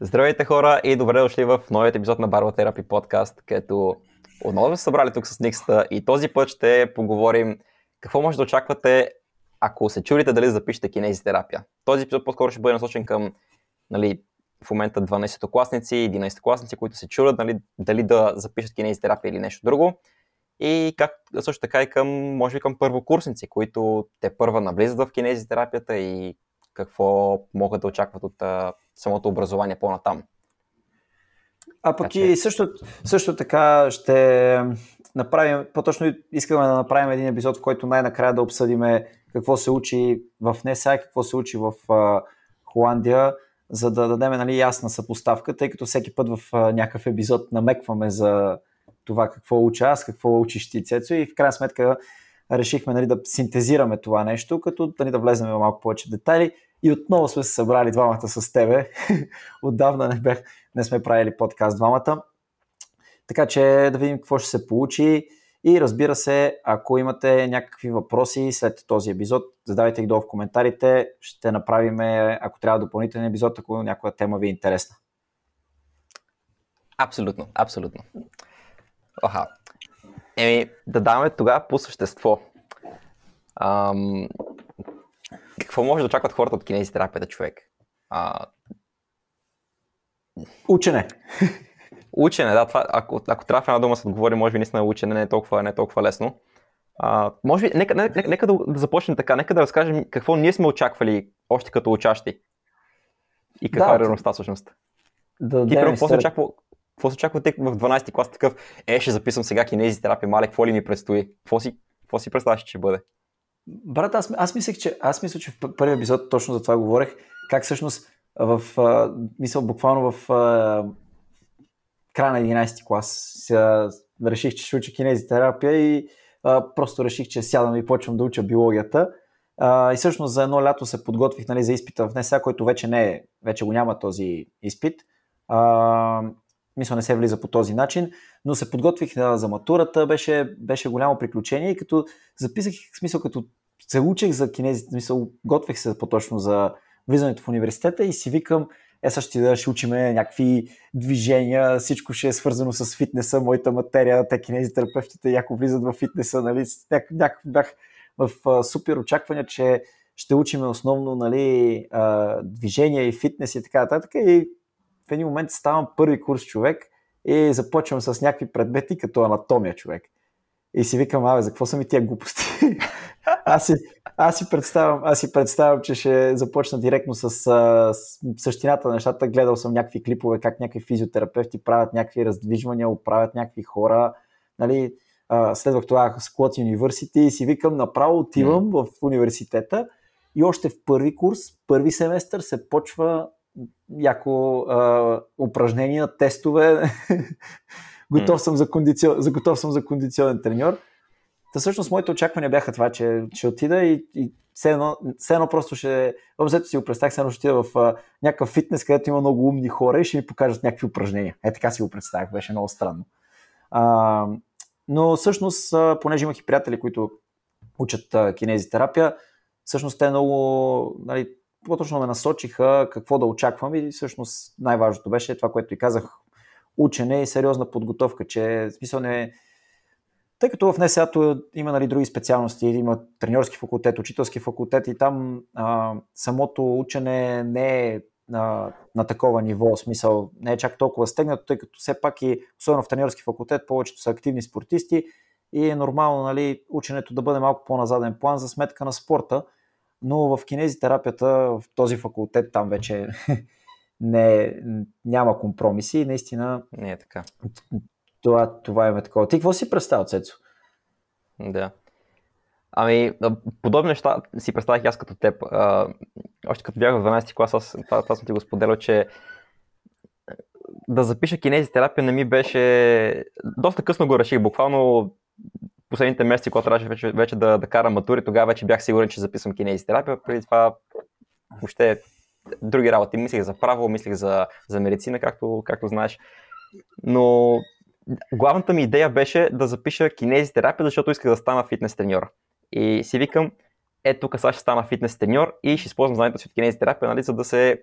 Здравейте хора и добре дошли в новият епизод на Барба Терапи подкаст, където отново се събрали тук с Никста и този път ще поговорим какво може да очаквате, ако се чудите дали да запишете кинезитерапия. Този епизод по-скоро ще бъде насочен към нали, в момента 12-класници, 11-класници, които се чудят нали, дали да запишат кинезитерапия или нещо друго. И как, също така и към, може би към първокурсници, които те първа навлизат в кинезитерапията и какво могат да очакват от а, самото образование по-натам. А пък така, и също, също така ще направим, по-точно искаме да направим един епизод, в който най-накрая да обсъдим какво се учи в НЕСА и какво се учи в а, Холандия, за да дадем нали, ясна съпоставка, тъй като всеки път в а, някакъв епизод намекваме за това какво уча аз, какво учиш ти, Цецо и в крайна сметка решихме нали, да синтезираме това нещо, като нали, да влезем в малко повече детайли. И отново сме се събрали двамата с тебе. Отдавна не, бех, не сме правили подкаст двамата. Така че да видим какво ще се получи. И разбира се, ако имате някакви въпроси след този епизод, задавайте ги долу в коментарите. Ще направим, ако трябва, допълнителен епизод, ако някоя тема ви е интересна. Абсолютно, абсолютно. Оха. Еми, да даваме тогава по същество. Ам, какво може да очакват хората от кинезитерапията, човек? А... Учене. Учене, да. Това, ако, ако трябва в една дума се отговори, може би наистина учене не е толкова, не е толкова лесно. А, може би, нека, нека, нека да, да започнем така, нека да разкажем какво ние сме очаквали още като учащи. И каква да, е реалността всъщност. Да, Ти, първо, се очаква, какво се очаква те в 12 клас такъв, е, ще записвам сега кинезитерапия, мале, какво ли ми предстои? Какво си, какво си представяш, че ще бъде? Брат, аз, аз мислех, че, аз мисля, че в първи епизод точно за това говорех, как всъщност в, а, мисъл, буквално в а, края на 11 клас ся, реших, че ще уча кинезитерапия и а, просто реших, че сядам и почвам да уча биологията. А, и всъщност за едно лято се подготвих нали, за изпита в НЕСА, който вече не е, вече го няма този изпит. А, мисля, не се влиза по този начин, но се подготвих за матурата, беше, беше голямо приключение и като записах, в смисъл, като се учих за кинези, смисъл, готвих се по-точно за влизането в университета и си викам, е, сега ще, да ще учиме някакви движения, всичко ще е свързано с фитнеса, моята материя, те кинезитерапевтите яко влизат в фитнеса, нали, няк, бях в а, супер очаквания, че ще учиме основно нали, а, движения и фитнес и така нататък и в един момент ставам първи курс човек и започвам с някакви предмети като анатомия човек. И си викам, абе, за какво са ми тия глупости? аз, си, аз, си представям, аз си представям, че ще започна директно с, с същината на нещата. Гледал съм някакви клипове, как някакви физиотерапевти правят някакви раздвижвания, оправят някакви хора. Нали, следвах това с Клод University и си викам, направо отивам mm. в университета и още в първи курс, първи семестър се почва яко а, упражнения, тестове. готов, съм за кондицион, за, готов съм за кондиционен треньор. Та всъщност моите очаквания бяха това, че ще отида и, и все, едно, все едно просто ще... Обзето си го представях, все едно ще отида в а, някакъв фитнес, където има много умни хора и ще ми покажат някакви упражнения. Е, така си го представях, беше много странно. А, но всъщност, а, понеже имах и приятели, които учат а, кинезитерапия, всъщност те много, нали, по-точно ме насочиха какво да очаквам и всъщност най-важното беше това, което и казах, учене и сериозна подготовка, че в смисъл не тъй като в НСА-то има нали, други специалности, има треньорски факултет, учителски факултет и там а, самото учене не е на, на такова ниво, смисъл не е чак толкова стегнато, тъй като все пак и особено в треньорски факултет повечето са активни спортисти и е нормално нали, ученето да бъде малко по-назаден план за сметка на спорта но в кинезитерапията, в този факултет, там вече не, няма компромиси и наистина не е така. Това, това е такова. Ти какво си представил, Цецо? Да. Ами, подобни неща си представих аз като теб. А, още като бях в 12 клас, аз това, това съм ти го споделял, че да запиша кинезитерапия не ми беше... Доста късно го реших, буквално последните месеци, когато трябваше вече, вече да, да карам матури, тогава вече бях сигурен, че записвам кинезитерапия. Преди това въобще други работи. Мислих за право, мислих за, за медицина, както, както знаеш. Но главната ми идея беше да запиша кинезитерапия, защото исках да стана фитнес треньор. И си викам, ето тук сега ще стана фитнес треньор и ще използвам знанието си от кинезитерапия, нали, за да се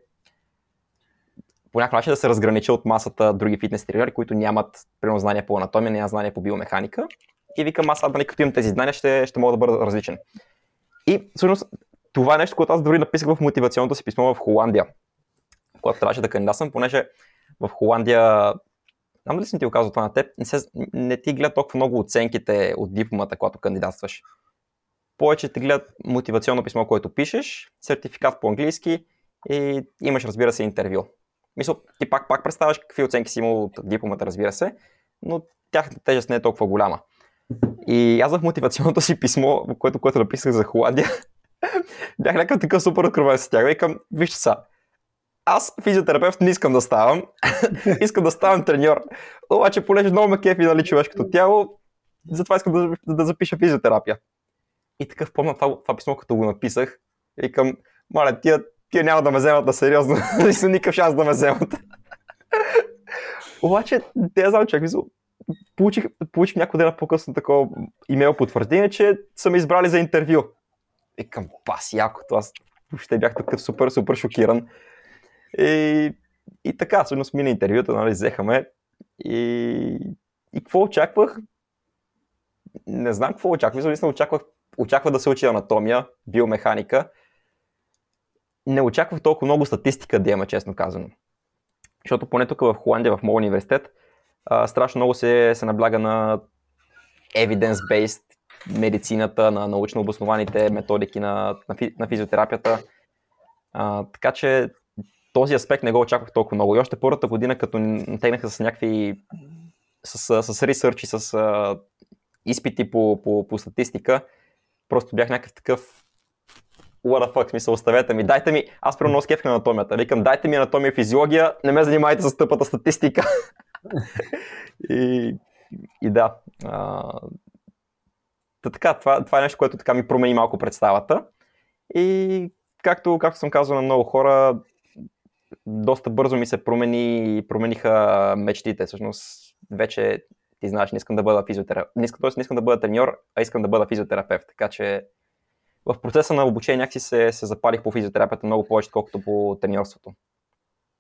по някакъв начин да се разгранича от масата други фитнес тренери, които нямат примерно знания по анатомия, нямат знания по биомеханика. И викам, аз нали, като имам тези знания, ще, ще мога да бъда различен. И всъщност това е нещо, което аз дори написах в мотивационното си писмо в Холандия, когато трябваше да кандидатствам, понеже в Холандия, знам дали съм ти го казал това на теб, не, се, не ти гледат толкова много оценките от дипломата, когато кандидатстваш. Повече ти гледат мотивационно писмо, което пишеш, сертификат по английски и имаш, разбира се, интервю. Мисля, ти пак, пак представяш какви оценки си имал от дипломата, разбира се, но тяхната тежест не е толкова голяма. И аз в мотивационното си писмо, което, което написах за Холандия, бях някакъв такъв супер откровен с тях. Викам, вижте са, аз физиотерапевт не искам да ставам, искам да ставам треньор. Обаче, понеже много ме кефи нали, човешкото тяло, затова искам да, да, запиша физиотерапия. И такъв помня това, това писмо, като го написах, викам, маля, тия, тия няма да ме вземат на сериозно, не са никакъв шанс да ме вземат. Обаче, те знам, човек, получих, получих няколко дена по-късно такова имейл потвърждение, че са ме избрали за интервю. Викам, бас, якото, аз въобще бях такъв супер, супер шокиран. И, и така, всъщност мина интервюта, нали, взеха ме. И, и какво очаквах? Не знам какво очаквах. Мисля, очаквах, очаквах да се учи анатомия, биомеханика. Не очаквах толкова много статистика да има, честно казано. Защото поне тук в Холандия, в моят университет, а, страшно много се, се набляга на evidence-based медицината, на научно обоснованите методики на, на, фи, на физиотерапията. А, така че този аспект не го очаквах толкова много. И още първата година, като натегнаха с някакви с, с, с ресърч и с а, изпити по, по, по статистика, просто бях някакъв такъв what the fuck, смисъл, оставете ми, дайте ми, аз прямо много на анатомията, викам, дайте ми анатомия и физиология, не ме занимайте с тъпата статистика. и, и да, а, така, това, това е нещо, което така ми промени малко представата. И както, както съм казал на много хора, доста бързо ми се промени, промениха мечтите. Всъщност, вече ти знаеш, не искам да бъда физиотерапевт. Не искам, не искам да бъда треньор, а искам да бъда физиотерапевт. Така че в процеса на обучение някакси се, се запалих по физиотерапията много повече, колкото по треньорството.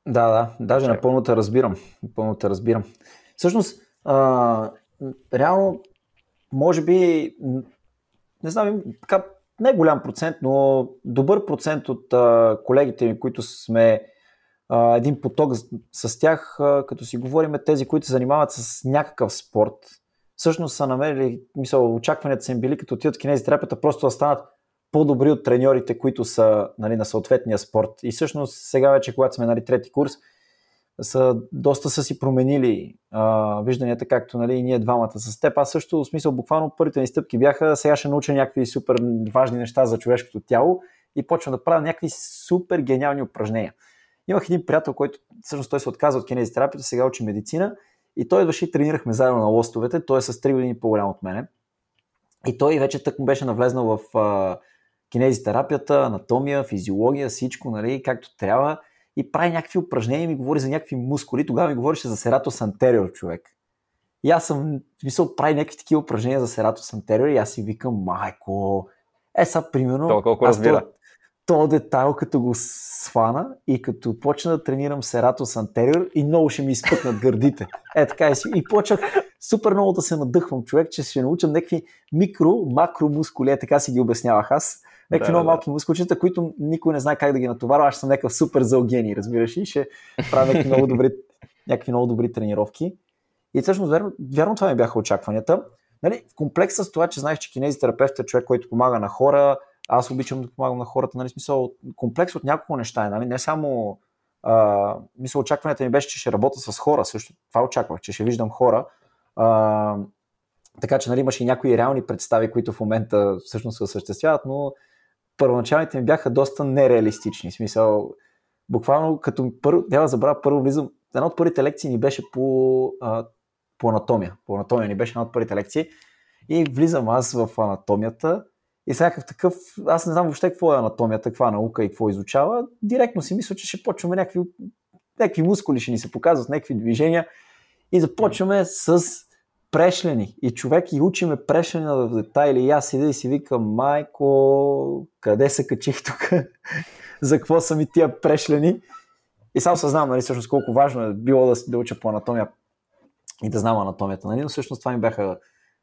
Да, да, даже напълно те разбирам. Напълно те разбирам. Всъщност, а, реално, може би, не знам, така, не голям процент, но добър процент от а, колегите ми, които сме а, един поток с, с тях, а, като си говорим, тези, които се занимават с някакъв спорт, всъщност са намерили, мисъл, очакванията са им били като отидат в кинезитерапията, просто да станат по-добри от треньорите, които са нали, на съответния спорт. И всъщност сега вече, когато сме нали, трети курс, са, доста са си променили а, вижданията, както нали, и ние двамата с теб. Аз също, в смисъл, буквално първите ни стъпки бяха, сега ще науча някакви супер важни неща за човешкото тяло и почвам да правя някакви супер гениални упражнения. Имах един приятел, който всъщност той се отказа от кинезитерапията, сега учи медицина и той идваше и тренирахме заедно на лостовете. Той е с 3 години по-голям от мене. И той вече тък му беше навлезнал в а, кинезитерапията, анатомия, физиология, всичко, нали, както трябва. И прави някакви упражнения, ми говори за някакви мускули. Тогава ми говореше за сератос антериор човек. И аз съм, мисъл, прави някакви такива упражнения за сератос антериор и аз си викам, майко, е са, примерно, То, колко разбира. То, детайл, като го свана и като почна да тренирам сератос антериор и много ще ми изпъкнат гърдите. Е, така и, си. и почнах супер много да се надъхвам човек, че ще научам някакви микро, макро мускули, е, така си ги обяснявах аз някакви да, много да. малки мускулчета, които никой не знае как да ги натоварва. Аз съм някакъв супер залгени, разбираш ли? Ще правя някакви много добри, някакви много добри тренировки. И всъщност, вярно, вярно това ми бяха очакванията. Нали, в комплекс с това, че знаеш, че кинезитерапевт е човек, който помага на хора, аз обичам да помагам на хората, нали, смисъл, комплекс от няколко неща, нали, не само а, мисля, очакванията ми беше, че ще работя с хора, също това очаквах, че ще виждам хора, а, така че нали, имаше и някои реални представи, които в момента всъщност се осъществяват, но първоначалните ми бяха доста нереалистични. В смисъл, буквално като първо, няма да забравя, първо влизам, една от първите лекции ни беше по, а, по анатомия. По анатомия ни беше една от първите лекции. И влизам аз в анатомията и всякакъв такъв, аз не знам въобще какво е анатомията, каква наука и какво изучава. Директно си мисля, че ще почваме някакви, някакви мускули, ще ни се показват, някакви движения и започваме с прешлени. И човек и учиме прешлени в детайли. И аз седя и си викам, майко, къде се качих тук? За какво са ми тия прешлени? И само съзнавам, нали, всъщност колко важно е било да, да уча по анатомия и да знам анатомията. Нали? Но всъщност това ми бяха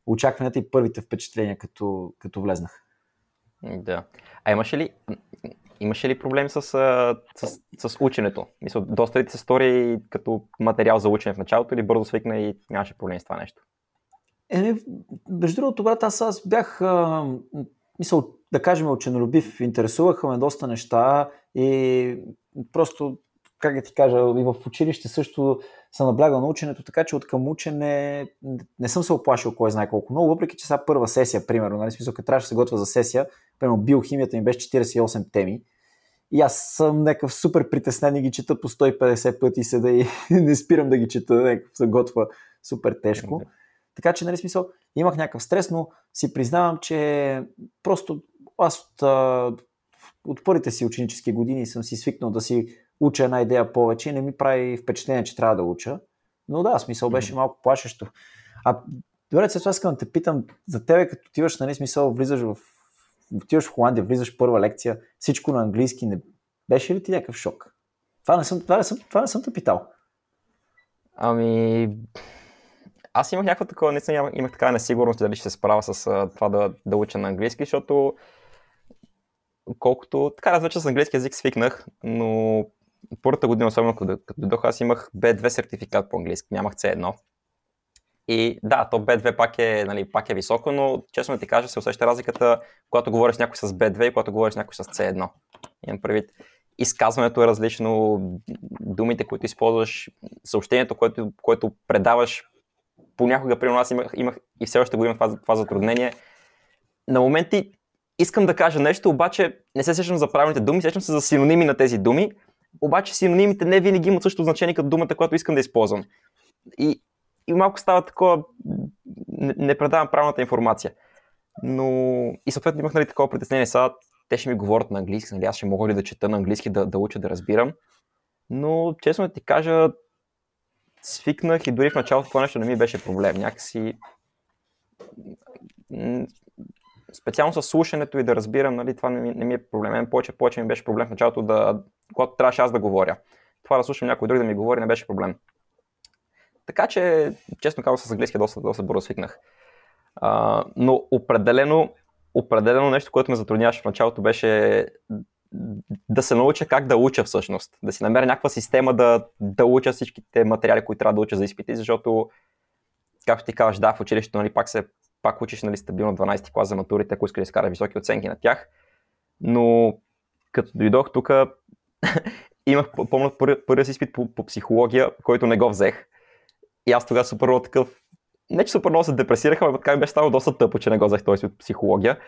очакванията и първите впечатления, като, като влезнах. Да. А имаше ли, имаше ли проблем с, с, с ученето? Мисля, доста ли ти се стори като материал за учене в началото или бързо свикна и нямаше проблем с това нещо? Еми, между другото, брат, аз, аз бях, а, мисъл, да кажем, ученолюбив. Интересуваха ме доста неща и просто, как да ти кажа, и в училище също съм наблягал на ученето, така че от към учене не съм се оплашил кой знае колко много, въпреки че сега първа сесия, примерно, нали, смисъл, като трябваше да се готвя за сесия, примерно биохимията ми беше 48 теми, и аз съм някакъв супер притеснен и ги чета по 150 пъти седа и не спирам да ги чета, някакъв се готва супер тежко. Така че, нали, смисъл, имах някакъв стрес, но си признавам, че просто аз от, от първите си ученически години съм си свикнал да си уча една идея повече и не ми прави впечатление, че трябва да уча. Но да, смисъл беше малко плашещо. А добре, сега искам да те питам за тебе, като отиваш, нали, смисъл, влизаш в отиваш в Холандия, влизаш първа лекция, всичко на английски, не беше ли ти някакъв шок? Това не съм, това не съм, това не съм те питал. Ами, аз имах някаква такова, наистина имах, такава несигурност дали ще се справя с uh, това да, да уча на английски, защото колкото, така аз вече с английски язик свикнах, но първата година, особено като, като дойдох, аз имах B2 сертификат по английски, нямах C1. И да, то B2 пак е, нали, пак е високо, но честно да ти кажа, се усеща разликата, когато говориш някой с B2 и когато говориш някой с C1. Имам предвид, изказването е различно, думите, които използваш, съобщението, което, което предаваш, понякога при нас имах, имах и все още го имам това, това затруднение. На моменти искам да кажа нещо, обаче не се сещам за правилните думи, сещам се за синоними на тези думи, обаче синонимите не винаги имат същото значение като думата, която искам да използвам. И, и малко става такова, не, не предавам правилната информация. Но и съответно имах нали, такова притеснение. Сега те ще ми говорят на английски, нали, аз ще мога ли да чета на английски, да, да уча, да разбирам. Но честно да ти кажа, свикнах и дори в началото това нещо не ми беше проблем. Някакси специално с слушането и да разбирам, нали, това не ми, не ми е проблем. Мен повече, повече ми беше проблем в началото, да, когато трябваше аз да говоря. Това да слушам някой друг да ми говори не беше проблем. Така че, честно казвам, с английски доста, доста бързо свикнах. А, но определено, определено нещо, което ме затрудняваше в началото беше да се науча как да уча всъщност. Да си намеря някаква система да, да уча всичките материали, които трябва да уча за изпити, защото, както ти казваш, да, в училището нали, пак, се, пак учиш нали, стабилно 12 клас за матурите, ако искаш да изкараш високи оценки на тях. Но като дойдох тук, имах, помня, първият изпит по, по психология, който не го взех. И аз тогава супер такъв, не че супер много се депресираха, но така ми беше станало доста тъпо, че не го взех този психология.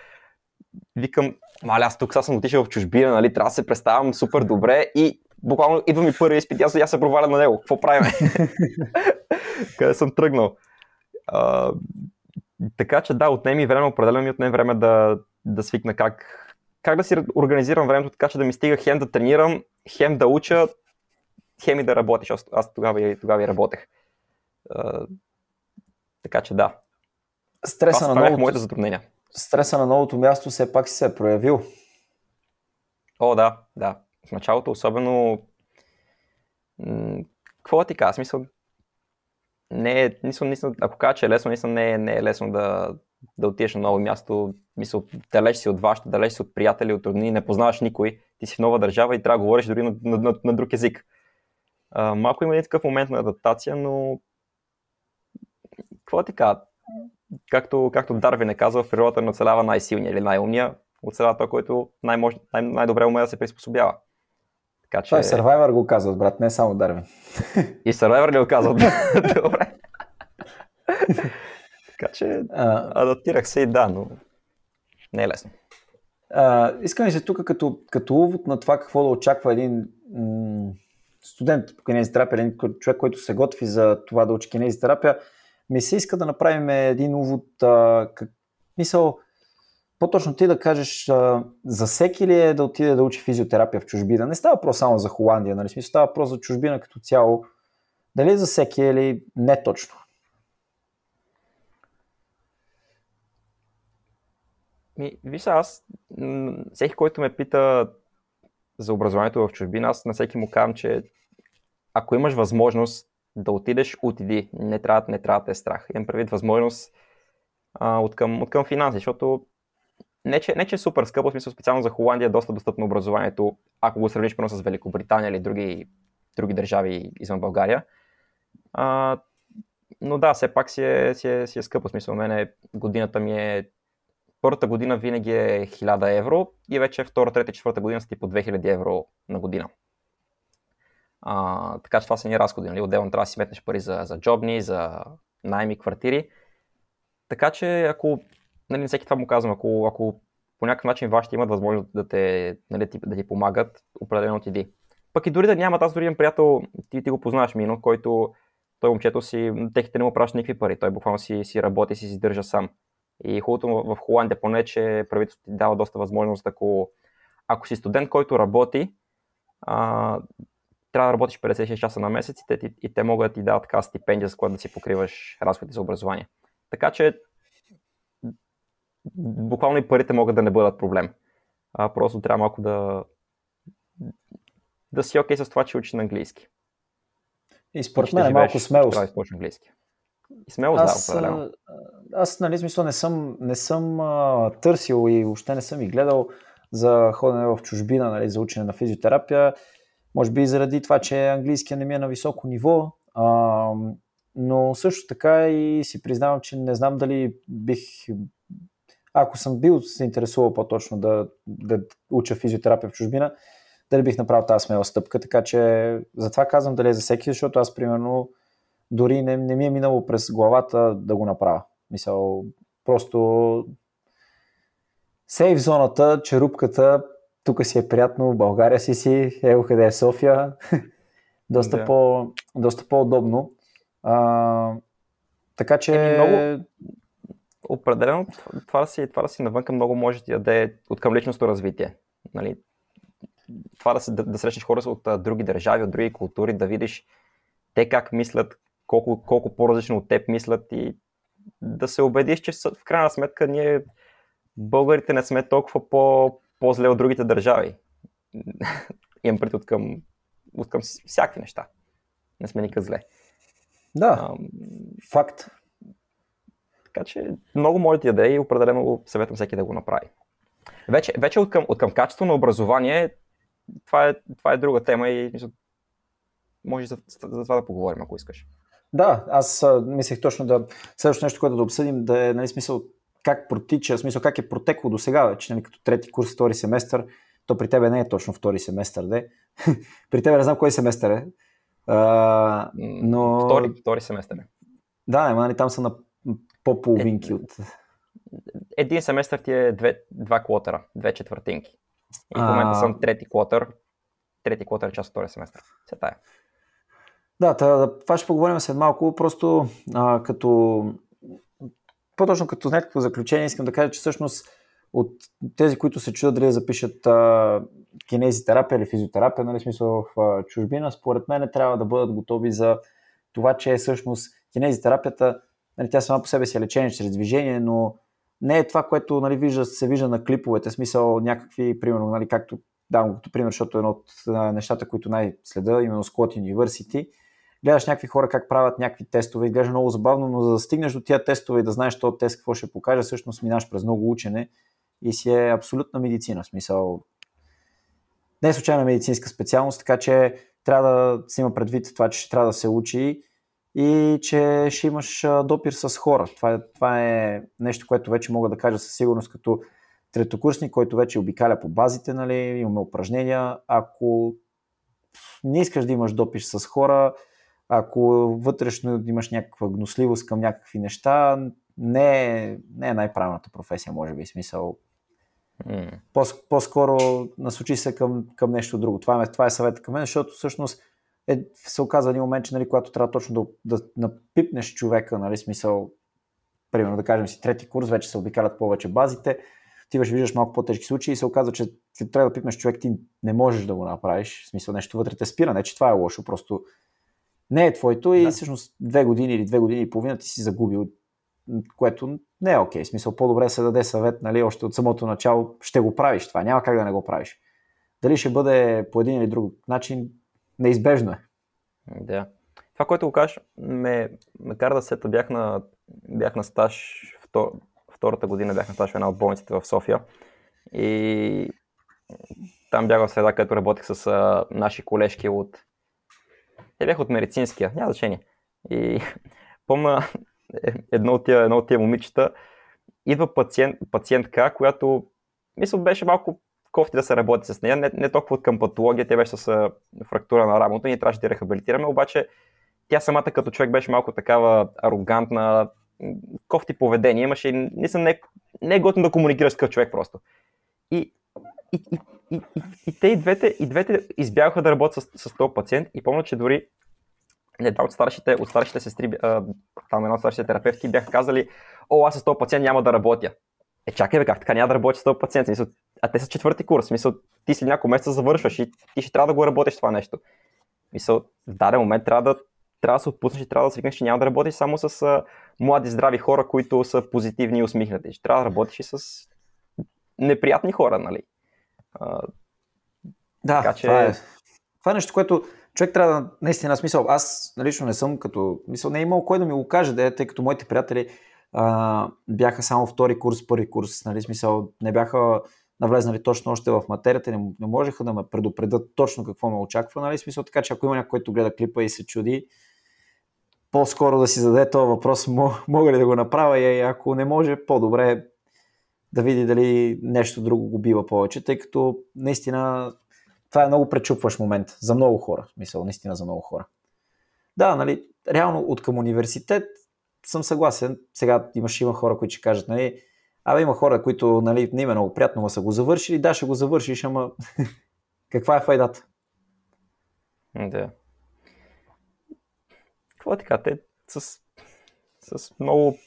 Викам, маля, аз тук сега съм отишъл в чужбина, нали, трябва да се представям супер добре и буквално идва ми първи изпит, аз, аз се проваля на него. Какво правим? Къде съм тръгнал? А, така че да, отнеми време, определено ми отнеми време да, да свикна как, как да си организирам времето така, че да ми стига хем да тренирам, хем да уча, хем и да работиш. Аз, аз тогава, и, тогава и работех. А, така че да. Стреса на новото, моите затруднения. Стреса на новото място все пак си се е проявил. О, да, да. В началото особено какво ти кажа? Смисъл, не е, мисъл, мисъл, ако кажа, че е лесно, мисъл, не, е, не е лесно да, да отидеш на ново място, мисъл, далеч си от вашето, далеч си от приятели, от роднини, не познаваш никой, ти си в нова държава и трябва да говориш дори на, на, на, на друг език. А, малко има и такъв момент на адаптация, но какво ти кажа? Както, както Дарвин е казал, в природата не оцелява най-силния или най-умния, оцелява той, който най- най- най-добре уме да се приспособява. Така, че... И Survivor го казват, брат, не само Дарвин. И Survivor ли го казват? Добре. така че а... адаптирах се и да, но не е лесно. А, искам се тук като, като увод на това какво да очаква един м- студент по кинезитерапия, един човек, който се готви за това да учи кинезитерапия, ми се иска да направим един увод, а, как, мисъл, по-точно ти да кажеш а, за всеки ли е да отиде да учи физиотерапия в чужбина. Не става просто само за Холандия, нали? Смисъл, става просто за чужбина като цяло. Дали е за всеки е или не точно? Ми, виж, аз, всеки, който ме пита за образованието в чужбина, аз на всеки му казвам, че ако имаш възможност да отидеш, отиди. Не трябва, не трябва да е страх. Имам предвид възможност а, от, към, от към финанси, защото не че, не, че е супер скъпо, в смисъл специално за Холандия е доста достъпно образованието, ако го сравниш с Великобритания или други, други държави извън България. А, но да, все пак си е, си е, си е скъпо. В смисъл, мене годината ми е първата година винаги е 1000 евро и вече втора, трета, четвърта година са ти по 2000 евро на година. А, така че това са ни разходи. Нали? Отделно трябва да си сметнеш пари за, за джобни, за найми, квартири. Така че ако, нали, всеки това му казвам, ако, ако по някакъв начин вашите имат възможност да, те, нали, да ти помагат, определено отиди. Пък и дори да нямат, аз дори имам приятел, ти, ти го познаваш Мино, който той момчето си, техните не му пращат никакви пари, той буквално си, си работи, си си държа сам. И хубавото в Холандия поне, че правителството ти дава доста възможност, ако, ако си студент, който работи, а, трябва да работиш 56 часа на месец и те, и те могат да ти дадат така стипендия, с която да си покриваш разходите за образование. Така че буквално и парите могат да не бъдат проблем. А, просто трябва малко да, да си окей okay с това, че учиш на английски. И според мен е малко смелост. Трябва да английски. И смелост, аз, да, определено. Аз, нали, смисъл, не съм, не съм а, търсил и въобще не съм и гледал за ходене в чужбина, нали, за учене на физиотерапия. Може би заради това, че английския не ми е на високо ниво, а, но също така и си признавам, че не знам дали бих, ако съм бил се интересувал по-точно да, да уча физиотерапия в чужбина, дали бих направил тази смела стъпка, така че затова казвам дали е за всеки, защото аз примерно дори не, не ми е минало през главата да го направя. Мисъл, просто сейф зоната, черупката, тук си е приятно, в България си си, ево къде е София, доста, да. по, доста по-удобно. А, така че... Е, много... Определено това да си, това да си навънка много може да даде от към личностно развитие. Нали? Това да, се, да, да срещнеш хора от а, други държави, от други култури, да видиш те как мислят, колко, колко по-различно от теб мислят и да се убедиш, че в крайна сметка ние българите не сме толкова по, по-зле от другите държави. Имам пред от към, от към всякакви неща. Не сме никак зле. Да, а, факт. Така че много може да даде и определено съветвам всеки да го направи. Вече, вече от, към, от към качество на образование, това е, това е друга тема и може за, за това да поговорим, ако искаш. Да, аз а, мислех точно да. Следващото нещо, което да обсъдим, да е нали, смисъл как протича, смисъл как е протекло до сега вече, нали, като трети курс, втори семестър. То при тебе не е точно втори семестър, де. при тебе не знам кой семестър е. А, но... Втори, втори семестър е. Да, ама нали, там са на по-половинки е, от... Един семестър ти е две, два клотера, две четвъртинки. И в момента а... съм трети клотър. Трети клотър е част от втория семестър. Се тая. Да, това ще поговорим след малко. Просто а, като по-точно като някакво заключение искам да кажа, че всъщност от тези, които се чудят дали да запишат а, кинезитерапия или физиотерапия, нали, смисъл в а, чужбина, според мен трябва да бъдат готови за това, че всъщност кинезитерапията, нали, тя сама по себе си е лечение чрез движение, но не е това, което нали, вижда, се вижда на клиповете, смисъл някакви, примерно, нали, както давам като пример, защото е едно от нещата, които най-следа, именно Scott University, гледаш някакви хора как правят някакви тестове, изглежда много забавно, но за да стигнеш до тия тестове и да знаеш този тест какво ще покаже, всъщност минаш през много учене и си е абсолютна медицина. В смисъл, не е случайна медицинска специалност, така че трябва да се има предвид това, че ще трябва да се учи и че ще имаш допир с хора. Това е, това е нещо, което вече мога да кажа със сигурност като третокурсник, който вече обикаля по базите, нали, имаме упражнения. Ако не искаш да имаш допиш с хора, ако вътрешно имаш някаква гносливост към някакви неща, не е, не е най-правилната професия, може би, смисъл. Mm. По- скоро насочи се към, към нещо друго. Това е, това е съвет към мен, защото всъщност е, се оказва един момент, че нали, когато трябва точно да, да напипнеш човека, нали, смисъл, примерно да кажем си трети курс, вече се обикалят повече базите, ти виждаш малко по-тежки случаи и се оказва, че трябва да пипнеш човек, ти не можеш да го направиш, в смисъл нещо вътре те спира, не че това е лошо, просто не е твоето и да. всъщност две години или две години и половина ти си загубил, което не е окей. Okay. Смисъл, по-добре се даде съвет, нали, още от самото начало, ще го правиш това, няма как да не го правиш. Дали ще бъде по един или друг начин, неизбежно е. Да. Това, което го кажеш, ме, ме кара да сета. Бях на, бях на стаж, втор, втората година бях на стаж в една от болниците в София. И там бях в среда, където работех с а, наши колежки от... Те бяха от медицинския, няма значение. И помня едно от тия, едно от тия момичета, идва пациент, пациентка, която мисля беше малко кофти да се работи с нея, не, не толкова към патология, тя беше с фрактура на рамото, ние трябваше да рехабилитираме, обаче тя самата като човек беше малко такава арогантна, кофти поведение, имаше, не не, не е готин да комуникираш с такъв човек просто. И, и, и, и, и, и те и двете, и двете избягаха да работят с, с този пациент и помня, че дори една от старшите, от старшите сестри, там една от старшите терапевтки бяха казали, о, аз с този пациент няма да работя. Е, чакай бе, как така няма да работиш с този пациент? Смисъл, а те са четвърти курс. Смисъл, ти си няколко месеца завършваш и ти ще трябва да го работиш това нещо. Мисъл, в даден момент трябва да, трябва да се отпуснеш и трябва да свикнеш, че няма да работиш само с а, млади, здрави хора, които са позитивни и усмихнати. Ще трябва да работиш и с неприятни хора, нали? А, да, така, че... това, е, това е нещо, което човек трябва да, наистина, смисъл, аз лично не съм като, мисъл, не е имал кой да ми го каже, да е, тъй като моите приятели а, бяха само втори курс, първи курс, нали, смисъл, не бяха навлезнали точно още в материята, не, не можеха да ме предупредят точно какво ме очаква, нали, смисъл, така че ако има някой, който гледа клипа и се чуди, по-скоро да си зададе този въпрос, мога ли да го направя и ако не може, по-добре да види дали нещо друго го бива повече, тъй като наистина това е много пречупващ момент за много хора, мисъл, наистина за много хора. Да, нали, реално от към университет съм съгласен. Сега имаш има хора, които ще кажат, нали, абе има хора, които нали, не им е много приятно, но са го завършили. Да, ще го завършиш, ама каква е файдата? Да. Какво е така? Те с, с много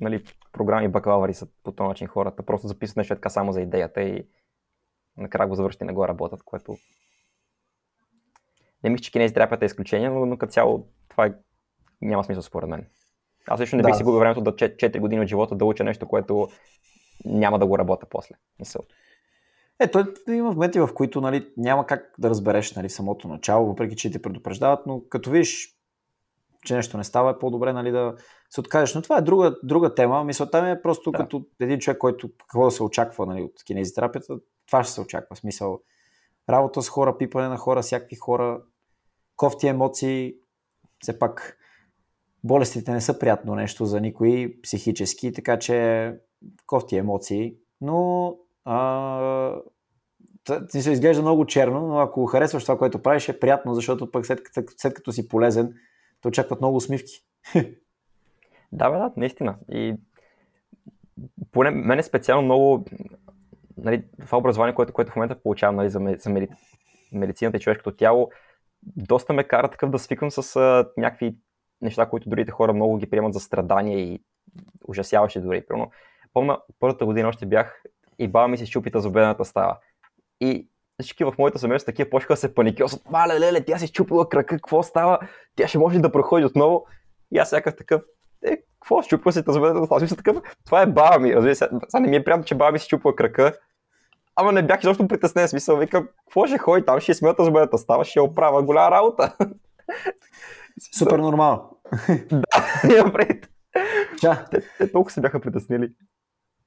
нали, програми бакалаври са по този начин хората. Просто записват нещо така само за идеята и накрая го завършите и не го работят, което не мисля, че кинези терапията е изключение, но, но като цяло това е няма смисъл според мен. Аз лично не бих да. си губил времето да 4 години от живота да уча нещо, което няма да го работя после. Мисъл. Е, той има моменти, в които нали, няма как да разбереш нали, самото начало, въпреки че те предупреждават, но като видиш, че нещо не става, е по-добре нали, да се откажеш. Но това е друга, друга тема. Мисълта ми е просто да. като един човек, който какво да се очаква нали, от кинезитерапията, това ще се очаква. Смисъл, работа с хора, пипане на хора, всякакви хора, кофти емоции, все пак болестите не са приятно нещо за никой психически, така че кофти емоции, но а, ти се изглежда много черно, но ако харесваш това, което правиш, е приятно, защото пък след, след като си полезен, те очакват много усмивки. Да, бе, да, наистина. И поне мене специално много нали, това образование, което, което в момента получавам нали, за, за медицината и човешкото тяло, доста ме кара такъв да свиквам с а, някакви неща, които другите хора много ги приемат за страдания и ужасяваше дори. Примерно, помня, първата година още бях и баба ми се щупита за обедната става. И всички в моето семейство такива почнаха да се паникьосват. Мале, леле, тя си щупила крака, какво става? Тя ще може да проходи отново. И аз сякаш такъв, е, какво щупва се тази обедната става? Аз такъв, това е баба ми. Разбира се, сега не ми е приятно, че баба ми си щупва крака. Ама не бях изобщо притеснен, смисъл, викам, какво ще ходи там, ще смята за обедната става, ще оправя голяма работа. Супер нормално. да, имам пред. Ча. Те, те толкова се бяха притеснили.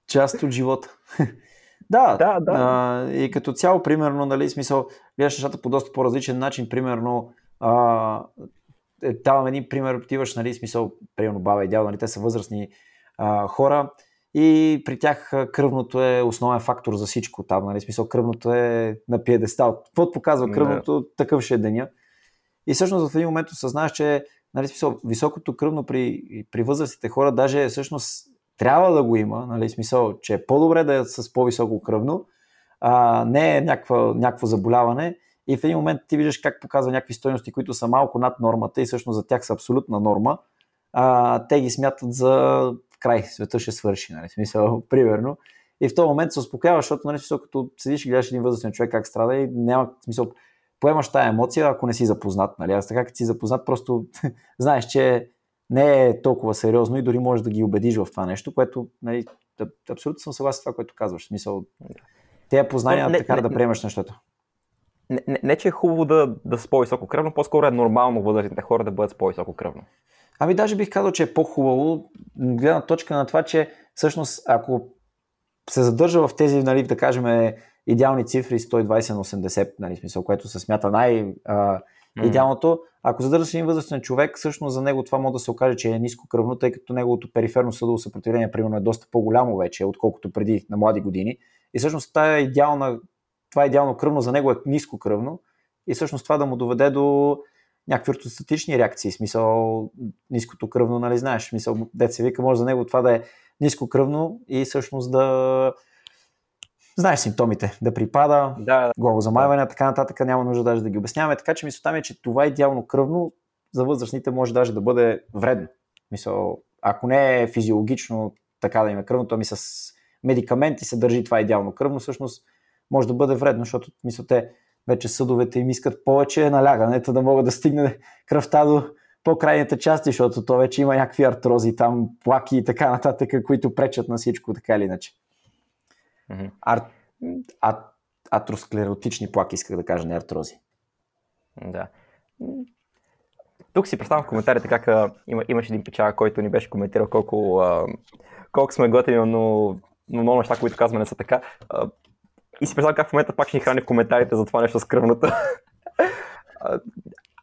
Част от живота. да, да, да. А, и като цяло, примерно, нали, смисъл, гледаш нещата по доста по-различен начин, примерно, а, е, давам един пример, отиваш, нали, смисъл, примерно баба и дядо, нали, те са възрастни а, хора и при тях кръвното е основен фактор за всичко там, нали, смисъл, кръвното е на пиедестал. Каквото показва кръвното, да. такъв ще е деня. И всъщност в един момент осъзнаваш, че нали, смисъл, високото кръвно при, при възрастните хора даже всъщност трябва да го има, нали, смисъл, че е по-добре да е с по-високо кръвно, а, не е някаква, някакво заболяване и в един момент ти виждаш как показва някакви стоености, които са малко над нормата и всъщност за тях са абсолютна норма, а, те ги смятат за край, света ще свърши, нали, смисъл, примерно. И в този момент се успокоява, защото нали, смисъл, като седиш и гледаш един възрастен човек как страда и няма смисъл, поемаш тая емоция, ако не си запознат. Нали? Аз така, като си запознат, просто знаеш, че не е толкова сериозно и дори можеш да ги убедиш в това нещо, което нали, абсолютно съм съгласен с това, което казваш. Смисъл, те познания не, така не, да приемаш нещото. Не, не, не, че е хубаво да, да са по-високо кръвно, по-скоро е нормално възрастните хора да бъдат с по-високо кръвно. Ами даже бих казал, че е по-хубаво, гледна точка на това, че всъщност ако се задържа в тези, нали, да кажем, идеални цифри 120 на 80, нали, смисъл, което се смята най- а, идеалното, ако задържаш един възрастен човек, всъщност за него това може да се окаже, че е ниско кръвно, тъй като неговото периферно съдово съпротивление, примерно, е доста по-голямо вече, отколкото преди на млади години. И всъщност тая идеална, това е идеално кръвно за него е ниско кръвно и всъщност това да му доведе до някакви ортостатични реакции, смисъл ниското кръвно, нали знаеш, смисъл, деца вика, може за него това да е ниско кръвно и всъщност да знаеш симптомите, да припада, Да, главозамайване, да. така нататък, няма нужда даже да ги обясняваме, така че мисълта ми е, че това идеално кръвно за възрастните може даже да бъде вредно. Мисъл, ако не е физиологично така да им е кръвно, то ми с медикаменти се държи това идеално кръвно, всъщност може да бъде вредно, защото мисля, те вече съдовете им искат повече налягането, да могат да стигне кръвта до по-крайните части, защото то вече има някакви артрози, там плаки и така нататък, които пречат на всичко, така или иначе. Мгм. Ар... А... Атросклеротични плаки, исках да кажа, не артрози. Да. Тук си представям в коментарите как а, има, имаше един печага, който ни беше коментирал колко, а, колко сме готини, но, но много неща, които казваме не са така. А, и си представям как в момента пак ще ни храни в коментарите за това нещо с кръвното. А,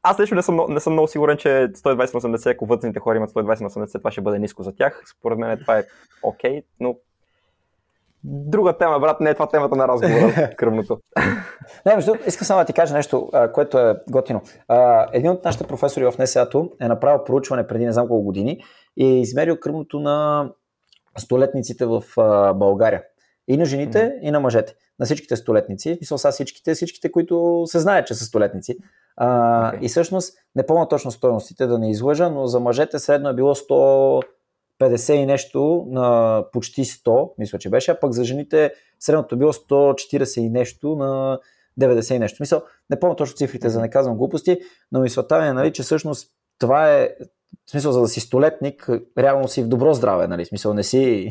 Аз лично не съм, не съм много сигурен, че 120 на 80, ако възрастните хора имат 120 на 80, това ще бъде ниско за тях. Според мен това е окей, но друга тема, брат, не е това темата на разговора, кръвното. Не, между искам само да ти кажа нещо, което е готино. Един от нашите професори в НСА-то е направил проучване преди не знам колко години и е измерил кръвното на столетниците в България. И на жените, Мгм. и на мъжете. На всичките столетници. Мисля, са всичките, всичките, които се знаят, че са столетници. А, Окей. И всъщност, не помня точно стоеностите, да не излъжа, но за мъжете средно е било 150 и нещо на почти 100, мисля, че беше, а пък за жените средното е било 140 и нещо на 90 и нещо. Мисъл, не помня точно цифрите, за да не казвам глупости, но мисълта ми е, нали, че всъщност това е, в смисъл, за да си столетник, реално си в добро здраве, нали, в смисъл, не си,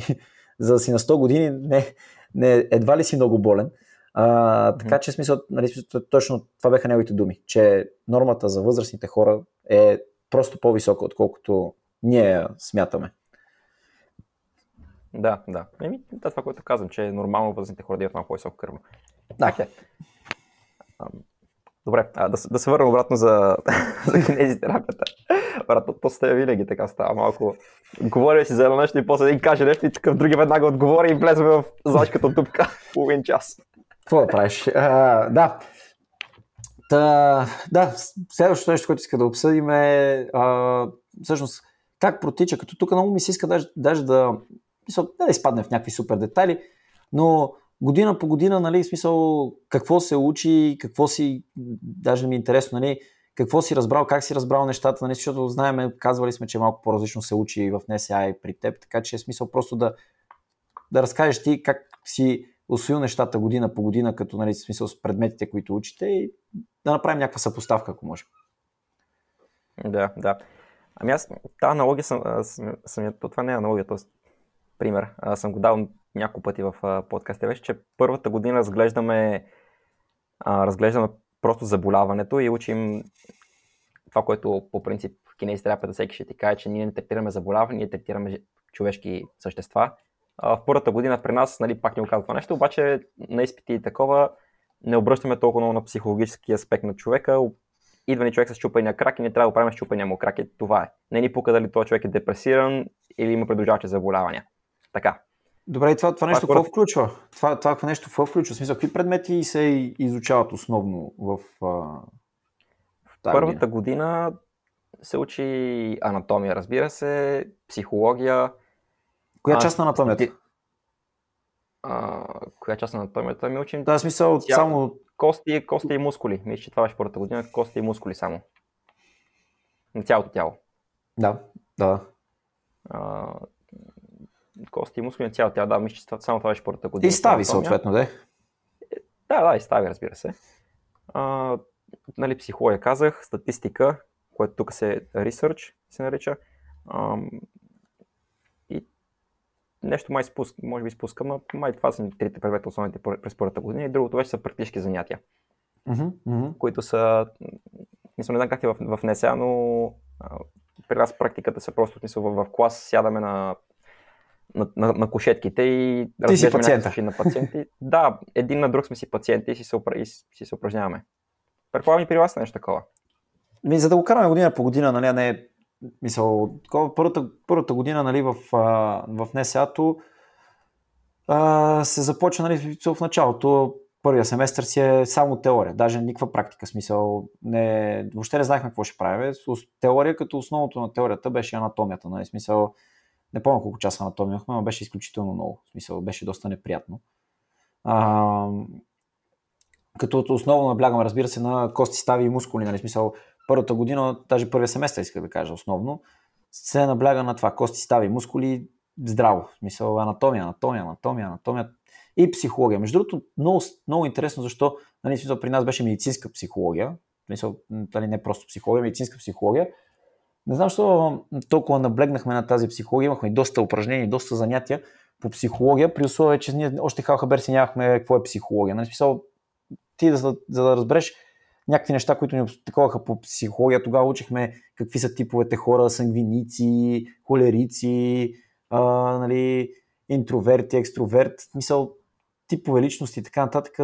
за да си на 100 години, не, не, едва ли си много болен. А, така че, смисъл, нали, точно това бяха неговите думи, че нормата за възрастните хора е просто по-висока, отколкото ние смятаме. Да, да. Еми, да, това, което казвам, че е нормално възрастните хора да имат малко по-високо кръвно. Да. Окей. Добре, а, да, да се върнем обратно за, за кинезитерапията. Брат, то, сте винаги така става малко. Говоря си за едно нещо и после един каже нещо и такъв други веднага отговори и влезе в зачката дупка половин час. Какво да правиш? А, да. Та, да, следващото нещо, което иска да обсъдим е а, всъщност как протича, като тук много ми се иска даже, даже да, да изпадне в някакви супер детайли, но година по година, нали, смисъл, какво се учи, какво си, даже ми е интересно, нали, какво си разбрал, как си разбрал нещата, нали, защото знаем, казвали сме, че малко по-различно се учи в НСА и при теб, така че е смисъл просто да, да разкажеш ти как си освоил нещата година по година, като нали, смисъл с предметите, които учите и да направим някаква съпоставка, ако може. Да, да. Ами аз, тази аналогия съм, съм, съм то това не е аналогия, т.е. пример, а, съм го дал няколко пъти в подкаста вече, че първата година разглеждаме, а, разглеждаме просто заболяването и учим това, което по принцип кинезитерапията всеки ще ти каже, че ние не третираме заболяване, ние третираме човешки същества. А, в първата година при нас, нали, пак ни оказва това нещо, обаче на изпити и такова не обръщаме толкова много на психологически аспект на човека, идва ни човек с чупения крак и не трябва да правим с чупения му крак и това е. Не ни пука дали този човек е депресиран или има придружаващи заболявания. Така. Добре, и това, това нещо какво включва? Това, това нещо какво включва? В смисъл, какви предмети се изучават основно в, а, в тази Първата година? се учи анатомия, разбира се, психология. Коя а, част на анатомията? А, коя част на анатомията ми учим? Да, смисъл, Цяло. само... Кости, кости и мускули. Мисля, че това беше първата година. Кости и мускули само. На цялото тяло. Да, да. А, кости и мускули на цялото тяло. Да, мисля, че само това беше първата година. И стави съответно, да. Да, да, и стави, разбира се. А, нали, психология казах, статистика, което тук се research се нарича. А, и нещо май спуск, може би спускам, но май това са трите предмета основните през първата година и другото вече са практически занятия. Mm-hmm. които са, мисля, не знам как е в, в НСА, но при нас практиката са просто мисъл, в, в клас сядаме на, на, на, на кошетките и Ти си пациента. на пациенти. да, един на друг сме си пациенти и си се, упра- и си се упражняваме. Предполагам и при вас е нещо такова. Ми, за да го караме година по година, нали, не е мисъл, такова, първата, първата година нали, в, в НСА-то се започва нали, в началото. Първия семестър си е само теория, даже никаква практика. Смисъл, не, въобще не знаехме какво ще правим. Теория като основното на теорията беше анатомията. Нали, смисъл, не помня колко часа анатомия имахме, но беше изключително много. В Смисъл, беше доста неприятно. А, като основно наблягаме, разбира се, на кости, стави и мускули. Нали, смисъл, първата година, даже първия семестър, исках да кажа основно, се набляга на това кости, стави, мускули, здраво. В смисъл анатомия, анатомия, анатомия, анатомия и психология. Между другото, много, много интересно, защо нали, смисъл, при нас беше медицинска психология, в нали, не просто психология, медицинска психология. Не знам, защо толкова наблегнахме на тази психология, имахме доста упражнения, доста занятия по психология, при условие, че ние още халхабер си нямахме какво е психология. Нали, смисъл, ти за, за да разбереш някакви неща, които ни таковаха по психология. Тогава учихме какви са типовете хора, сангвиници, холерици, а, нали, интроверти, екстроверт, мисъл, типове личности и така нататък.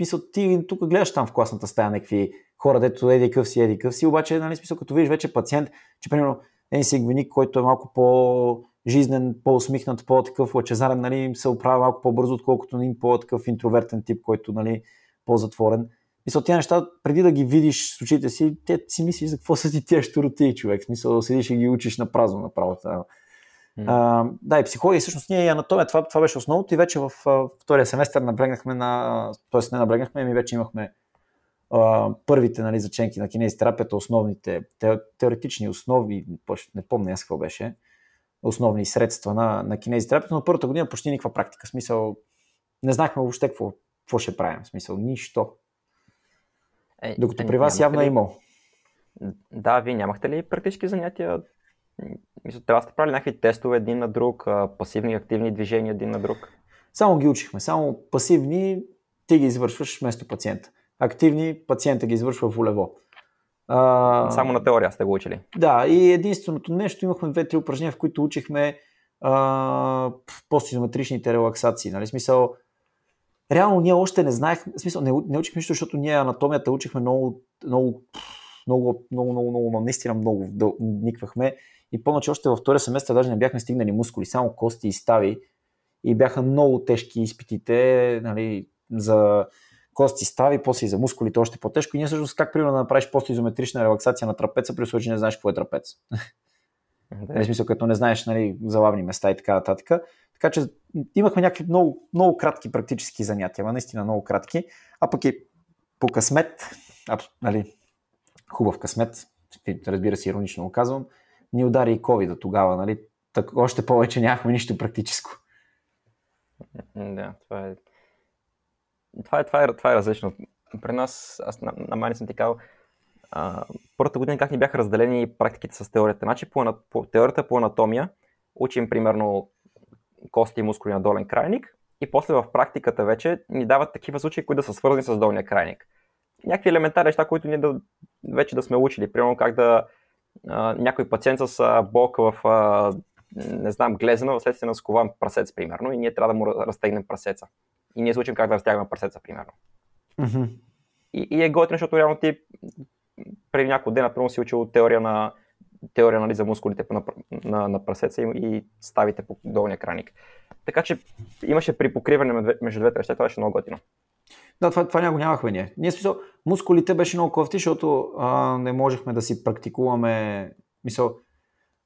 Мисъл, ти тук гледаш там в класната стая някакви хора, дето еди къв си, еди къв си, обаче, нали, смисъл, като видиш вече пациент, че примерно един сангвиник, който е малко по-жизнен, по-усмихнат, по-такъв лъчезарен, нали, се оправя малко по-бързо, отколкото един по-такъв интровертен тип, който нали, по-затворен. Мисъл, тези неща, преди да ги видиш с очите си, те си мислиш за какво са ти тези щуроти, човек. В Смисъл, седиш и ги учиш на празно направо. Mm. А, да, и психология, всъщност ние и анатомия, това, това беше основното и вече в а, втория семестър наблегнахме на, т.е. не наблегнахме, ми вече имахме а, първите нали, заченки на кинезитерапията, основните, те, теоретични основи, не помня аз какво беше, основни средства на, на кинезитерапията, но първата година почти никаква практика. В смисъл, не знахме въобще какво, какво ще правим. В смисъл, нищо. Е, Докато е, при вас явно ли... е имал. Да, вие нямахте ли практически занятия? Мисля, трябва да сте правили някакви тестове един на друг, пасивни и активни движения един на друг. Само ги учихме. Само пасивни ти ги извършваш вместо пациента. Активни пациента ги извършва волево. А... Само на теория сте го учили. Да, и единственото нещо, имахме две-три упражнения, в които учихме а, постизометричните релаксации. Нали? Смисъл, реално ние още не знаехме, смисъл, не, не учихме нищо, защото ние анатомията учихме много, много, много, много, много, много, наистина много вниквахме. И помня, че още във втория семестър даже не бяхме стигнали мускули, само кости и стави. И бяха много тежки изпитите нали, за кости стави, после и за мускулите още по-тежко. И ние всъщност как примерно да направиш постизометрична релаксация на трапеца, при условие, че не знаеш какво е трапец. Да. В смисъл, като не знаеш нали, залавни места и така нататък. Така че имахме някакви много, много кратки практически занятия, наистина много кратки. А пък и по късмет, а, нали, хубав късмет, разбира се, иронично го казвам, ни удари и COVID тогава, нали? Так, още повече нямахме нищо практическо. Да, това е. Това е, това е, това е различно. При нас, аз на, на мани съм ти казал, първата година как ни бяха разделени практиките с теорията. Значи по, по теорията по анатомия учим примерно кости и мускули на долен крайник и после в практиката вече ни дават такива случаи, които да са свързани с долния крайник. Някакви елементарни неща, които ние да, вече да сме учили. Примерно как да а, някой пациент с а, болка в а, не знам, глезена вследствие на скован прасец, примерно, и ние трябва да му разтегнем прасеца. И ние се учим как да разтягаме прасеца, примерно. Mm-hmm. И, и е готино, защото реално ти преди няколко дена, например, си учил теория на теория нали, за мускулите на, на, на прасеца и, и ставите по долния краник. Така че имаше припокриване между двете неща, това беше много готино. Да, това, това няма нямахме ние. Ние смисъл, мускулите беше много кофти, защото а, не можехме да си практикуваме, мисъл,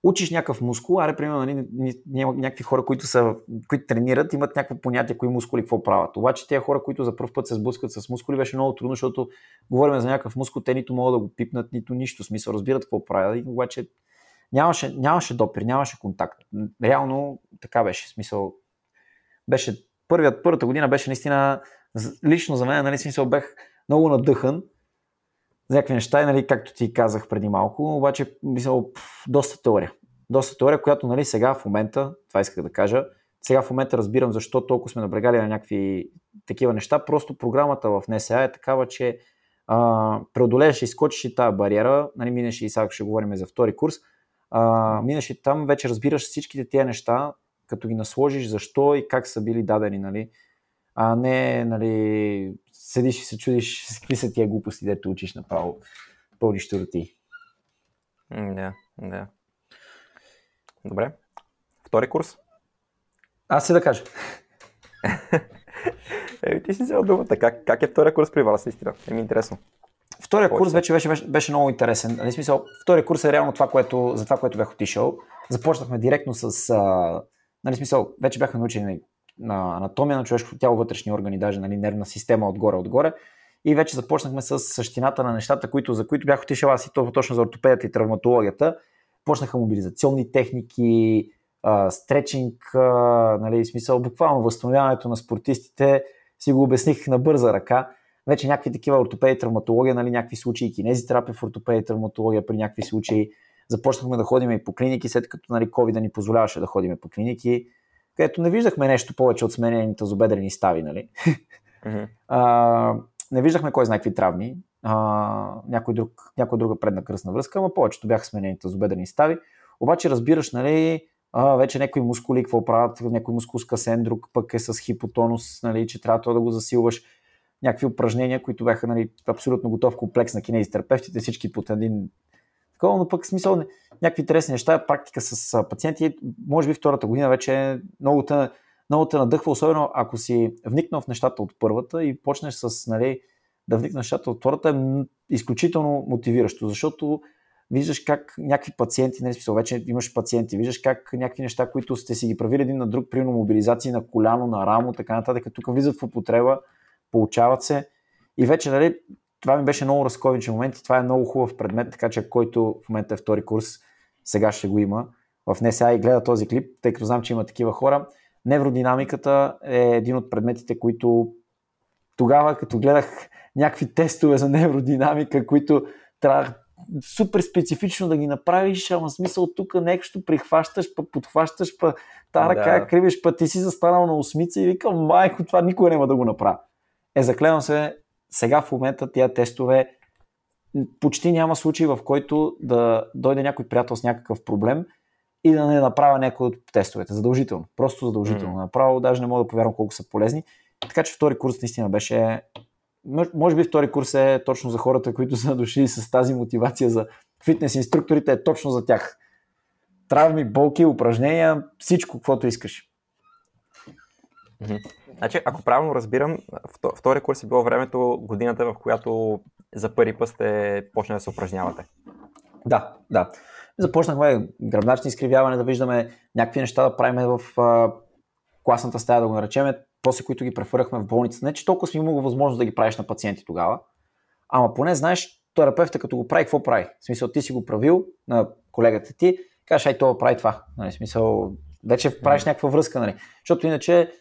учиш някакъв мускул, аре, примерно, нали, някакви хора, които, са, които тренират, имат някакво понятие, кои мускули какво правят. Обаче тези хора, които за първ път се сблъскват с мускули, беше много трудно, защото говорим за някакъв мускул, те нито могат да го пипнат, нито нищо. Смисъл, разбират какво правят, обаче нямаше, нямаше допир, нямаше контакт. Реално така беше. Смисъл, беше първият, първата година беше наистина, лично за мен, нали, смисъл, бях много надъхан за някакви неща, нали, както ти казах преди малко, обаче мисъл, пф, доста теория. Доста теория, която нали, сега в момента, това исках да кажа, сега в момента разбирам защо толкова сме набрегали на някакви такива неща. Просто програмата в НСА е такава, че а, преодолееш и скочиш и тази бариера, нали, минеш и сега ще говорим за втори курс, а, минеш и там вече разбираш всичките тези неща, като ги насложиш защо и как са били дадени, нали, а не, нали, седиш и се чудиш какви са тия глупости, дето учиш направо, пълниш ти. Да, да. Добре. Втори курс? Аз се да кажа. Еми, ти си взел думата. Как, как е втория курс при вас, истина? Е ми интересно. Втория курс вече беше, беше, беше много интересен. Нали, смисъл, втория курс е реално това, което, за това, което бях отишъл. Започнахме директно с... А, нали, смисъл, вече бяхме научени на анатомия на човешкото тяло, вътрешни органи, даже нали, нервна система отгоре-отгоре. И вече започнахме с същината на нещата, които, за които бях отишъл аз и то точно за ортопедията и травматологията. Почнаха мобилизационни техники, стречинг, нали, смисъл, буквално възстановяването на спортистите, си го обясних на бърза ръка. Вече някакви такива ортопеди, травматология, нали, някакви случаи, кинезитерапия в ортопеди, травматология при някакви случаи. Започнахме да ходим и по клиники, след като нали, COVID да ни позволяваше да ходим по клиники, където не виждахме нещо повече от сменените тазобедрени стави. Нали? Mm-hmm. а, не виждахме кой знае какви травми, а, някой, друг, някой друга предна кръсна връзка, но повечето бяха сменени тазобедрени стави. Обаче разбираш, нали, а, вече някои мускули какво правят, някой мускул скъсен, друг пък е с хипотонус, нали, че трябва това да го засилваш. Някакви упражнения, които бяха нали, абсолютно готов комплекс на кинезитерапевтите, всички под един такова, но пък смисъл някакви интересни неща, практика с пациенти, може би втората година вече много те, много те надъхва, особено ако си вникнал в нещата от първата и почнеш с, нали, да вникнеш нещата от втората, е изключително мотивиращо, защото виждаш как някакви пациенти, нали, смисъл, вече имаш пациенти, виждаш как някакви неща, които сте си ги правили един на друг, примерно мобилизации на коляно, на рамо, така нататък, тук влизат в употреба, получават се и вече, нали, това ми беше много разковичен момент и това е много хубав предмет, така че който в момента е втори курс, сега ще го има в НСА и гледа този клип, тъй като знам, че има такива хора. Невродинамиката е един от предметите, които тогава, като гледах някакви тестове за невродинамика, които трябва супер специфично да ги направиш, ама смисъл тук нещо прихващаш, па подхващаш, па та ръка да. кривиш, па ти си застанал на осмица и викам, майко, това никога няма да го направя. Е, заклевам се, сега в момента тия тестове почти няма случай, в който да дойде някой приятел с някакъв проблем и да не направя някой от тестовете. Задължително. Просто задължително. Mm. Направо даже не мога да повярвам колко са полезни. Така че втори курс наистина беше може би втори курс е точно за хората, които са дошли с тази мотивация за фитнес инструкторите, е точно за тях. Травми, болки, упражнения, всичко, каквото искаш. Значи, ако правилно разбирам, втори курс е било времето, годината, в която за първи път сте почнали да се упражнявате. Да, да. Започнахме гръбначни изкривяване, да виждаме някакви неща да правим в а, класната стая, да го наречем, после които ги префърахме в болницата. Не, че толкова сме имало възможност да ги правиш на пациенти тогава, ама поне знаеш, терапевта като го прави, какво прави? В смисъл, ти си го правил на колегата ти, кажеш, ай, това прави това. Нали, в смисъл, вече правиш някаква връзка, нали? Защото иначе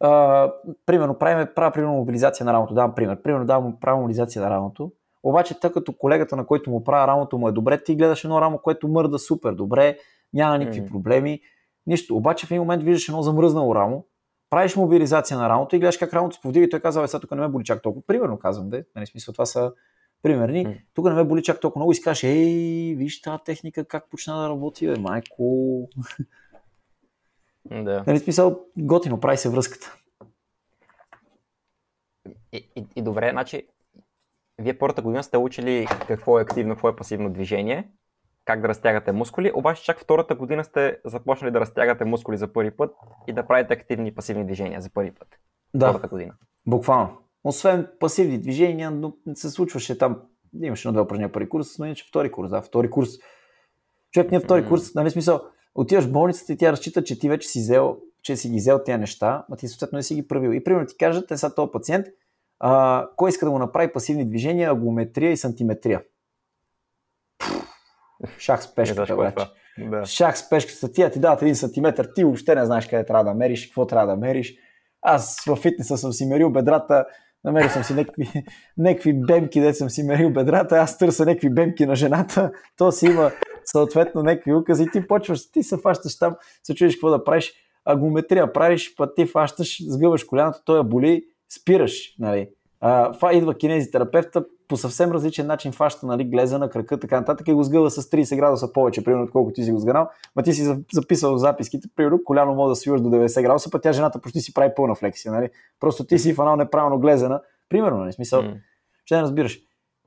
а, примерно, правим, правя примерно мобилизация на рамото, давам пример. Примерно давам правя мобилизация на рамото, обаче тъй като колегата, на който му правя рамото му е добре, ти гледаш едно рамо, което мърда супер добре, няма никакви проблеми, нищо. Обаче в един момент виждаш едно замръзнало рамо, правиш мобилизация на рамото и гледаш как рамото се повдига и той казва, сега тук не ме боли чак толкова. Примерно казвам, де, нали, смисъл, това са примерни. Mm. Тук не ме боли чак толкова много и си кажеш, ей, виж тази техника как почна да работи, бе, майко. Да. Нали, смисъл, готино, прави се връзката. И, и, и добре, значи, вие първата година сте учили какво е активно, какво е пасивно движение, как да разтягате мускули, обаче чак втората година сте започнали да разтягате мускули за първи път и да правите активни и пасивни движения за първи път. Да, втората година. буквално. Освен пасивни движения, но се случваше там, имаше едно-две упражнения първи курс, но иначе втори курс, да, втори курс. Човек не е втори mm. курс, нали смисъл, отиваш в болницата и тя разчита, че ти вече си взел, че си ги взел тези неща, а ти съответно не си ги правил. И примерно ти кажат, е сега този пациент, а, кой иска да му направи пасивни движения, агометрия и сантиметрия. Шах с пешката, вече. Да. Шах с пешката, тия ти дадат един сантиметр, ти въобще не знаеш къде трябва да мериш, какво трябва да мериш. Аз в фитнеса съм си мерил бедрата, намерил съм си някакви, някакви бемки, де съм си мерил бедрата, аз търся някакви бемки на жената, то си има съответно някакви укази, ти почваш, ти се фащаш там, се чуеш какво да правиш, агометрия правиш, па ти фащаш, сгъваш коляното, той я боли, спираш, нали. А, това идва кинезитерапевта по съвсем различен начин фаща нали, глеза на крака, така нататък и го сгъва с 30 градуса повече, примерно, отколкото ти си го сгънал. Ма ти си записал записките, примерно, коляно може да свиваш до 90 градуса, пък тя жената почти си прави пълна флексия. Нали? Просто ти си фанал неправилно глезена. Примерно, нали, смисъл, mm. ще не разбираш.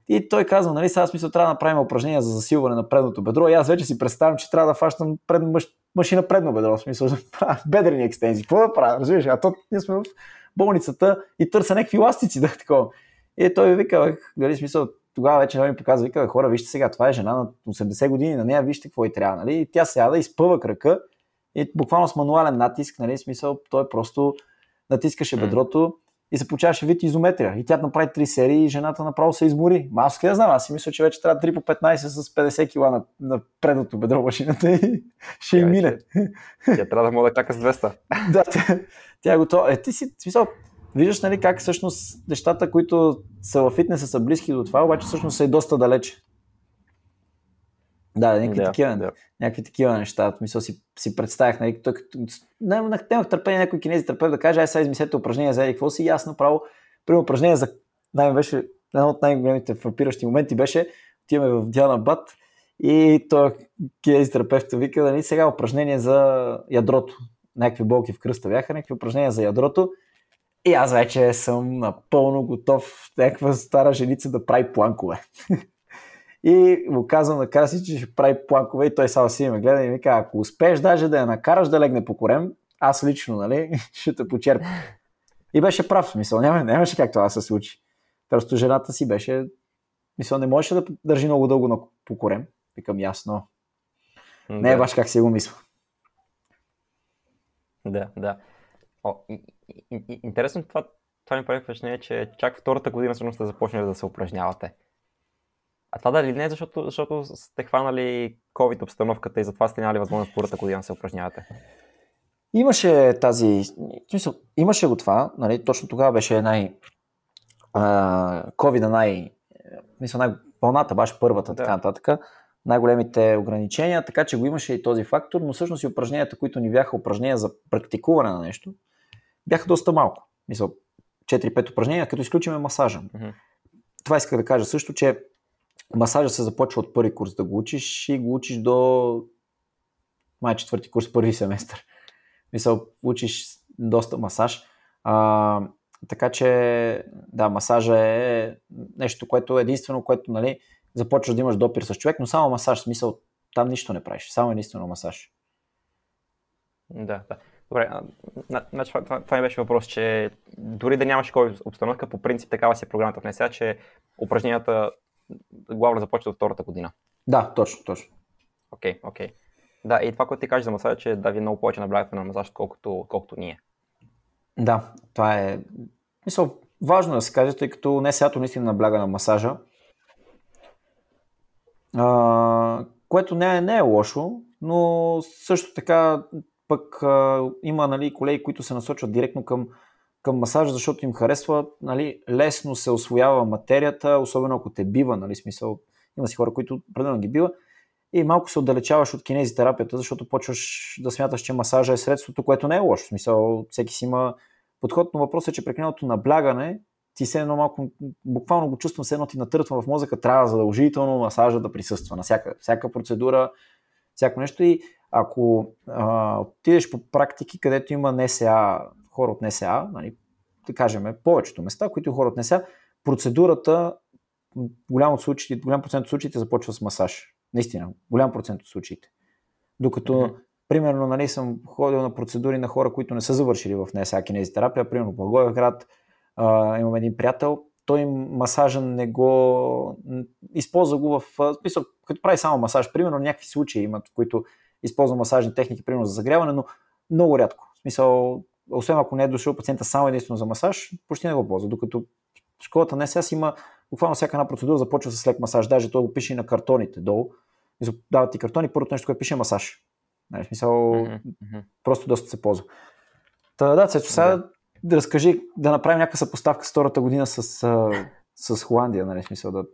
И той казва, нали, сега смисъл трябва да направим упражнение за засилване на предното бедро. И аз вече си представям, че трябва да фащам пред, мъж, машина предно бедро, в смисъл да правя бедрени екстензии. Какво да правя? Разбираш? А то ние сме в болницата и търся някакви ластици, да такова. И той вика, нали, смисъл, тогава вече ми показва, вика, хора, вижте сега, това е жена на 80 години, на нея вижте какво и трябва. Нали? И тя сяда, изпъва крака и буквално с мануален натиск, нали, смисъл, той просто натискаше бедрото и се получаваше вид изометрия. И тя направи три серии и жената направо се измори. Ма аз къде знам, аз си мисля, че вече трябва 3 по 15 с 50 кила на, на предното бедро машината и ще им мине. Тя трябва да мога да чака с 200. да, тя, тя е готова. Е, ти си, смисъл, виждаш нали, как всъщност нещата, които са в фитнеса са близки до това, обаче всъщност са и доста далече. Да, някакви, да, такива, да. някакви такива неща. Мисъл си, си представях, нали, той, не, нямах търпение някой кинези търпев да каже, ай сега измислете упражнения за еди какво си, ясно право. При упражнение за най беше, едно от най-големите фрапиращи моменти беше, отиваме в Диана Бат и той кинези терапевта вика, нали, сега упражнение за ядрото. Някакви болки в кръста бяха, някакви упражнения за ядрото и аз вече съм напълно готов някаква стара женица да прави планкове. и му казвам на Краси, че ще прави планкове и той само си ме гледа и ми казва, ако успееш даже да я накараш да легне по корем, аз лично, нали, ще те почерпя. И беше прав, смисъл, няма, нямаше как това да се случи. Просто жената си беше, мисъл, не можеше да държи много дълго на, по корем. Викам ясно. Да. Не е баш как си го мисля. Да, да. О, интересно това, това ми прави впечатление, че чак втората година всъщност сте започнали да се упражнявате. А това дали не е защото, защото сте хванали COVID обстановката и затова сте нямали възможност втората година да се упражнявате? Имаше тази, смисъл, имаше го това, нали, точно тогава беше най, COVID най, мисля, най, вълната, баш първата, да. така нататък, най-големите ограничения, така че го имаше и този фактор, но всъщност и упражненията, които ни бяха упражнения за практикуване на нещо, бяха доста малко. Мисъл, 4-5 упражнения, като изключиме масажа. Mm-hmm. Това исках да кажа също, че масажа се започва от първи курс да го учиш и го учиш до май четвърти курс, първи семестър. Мисъл, учиш доста масаж. А, така че, да, масажа е нещо, което е единствено, което, нали, започваш да имаш допир с човек, но само масаж, смисъл, там нищо не правиш, само единствено масаж. Да, да. Добре, значи това, това, ми беше въпрос, че дори да нямаш кой обстановка, по принцип такава си е програмата в НСА, че упражненията главно започват от втората година. Да, точно, точно. Окей, okay, окей. Okay. Да, и това, което ти кажеш за масажа, че да ви много повече наблягате на масаж, колкото, колкото ние. Да, това е... Мисъл, важно да се каже, тъй като не сято наистина набляга на масажа, а, което не е, не е лошо, но също така пък а, има нали, колеги, които се насочват директно към, към масажа, защото им харесва, нали, лесно се освоява материята, особено ако те бива, нали, смисъл, има си хора, които определено ги бива, и малко се отдалечаваш от кинезитерапията, защото почваш да смяташ, че масажа е средството, което не е лошо. В смисъл, всеки си има подход, но въпросът е, че прекаленото наблягане, ти се едно малко, буквално го чувствам, се едно ти натъртва в мозъка, трябва задължително масажа да присъства на всяка, всяка процедура, всяко нещо и ако а, отидеш по практики, където има НСА, хора от НСА, нали, да кажем, повечето места, които хора от НСА, процедурата голям, от случаите, голям процент от случаите започва с масаж. Наистина, голям процент от случаите. Докато, mm-hmm. примерно, нали, съм ходил на процедури на хора, които не са завършили в НСА кинезитерапия, примерно в Благоевград, а, имам един приятел, той масажа не го използва го в смисъл, като прави само масаж, примерно някакви случаи имат, в които използва масажни техники, примерно за загряване, но много рядко. В смисъл, освен ако не е дошъл пациента само единствено за масаж, почти не го ползва. Докато школата не сега има буквално всяка една процедура започва с лек масаж. Даже той го пише и на картоните долу. Дават ти картони, първото нещо, което пише е масаж. Нали, в смисъл, mm-hmm. просто доста се ползва. Та, да, Цецо, сега да. да разкажи, да направим някаква съпоставка с втората година с, с Холандия, нали, в смисъл да, да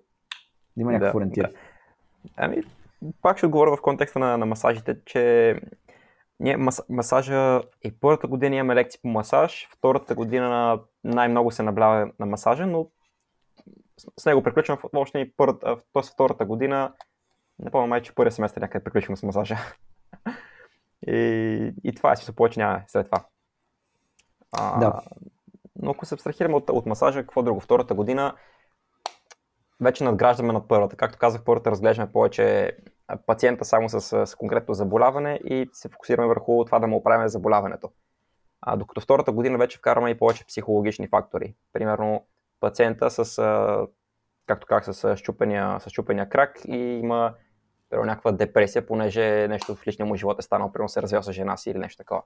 има някакъв да, ориентир. Да. Ами, пак ще отговоря в контекста на, на масажите, че ние мас, масажа и първата година имаме лекции по масаж, втората година най-много се наблюдава на масажа, но с него приключваме в още и първата, т.е. втората година, не помня май, че първия семестър някъде приключваме с масажа. и, и това е, смисъл повече няма след това. А, да. Но ако се абстрахираме от, от масажа, какво друго? Втората година вече надграждаме над първата. Както казах, първата разглеждаме повече пациента само с, с конкретно заболяване и се фокусираме върху това да му оправим заболяването. А, докато втората година вече вкарваме и повече психологични фактори. Примерно пациента с, както казах, с щупения, с щупения крак и има примерно, някаква депресия, понеже нещо в личния му живот е станало, примерно се развел с жена си или нещо такова.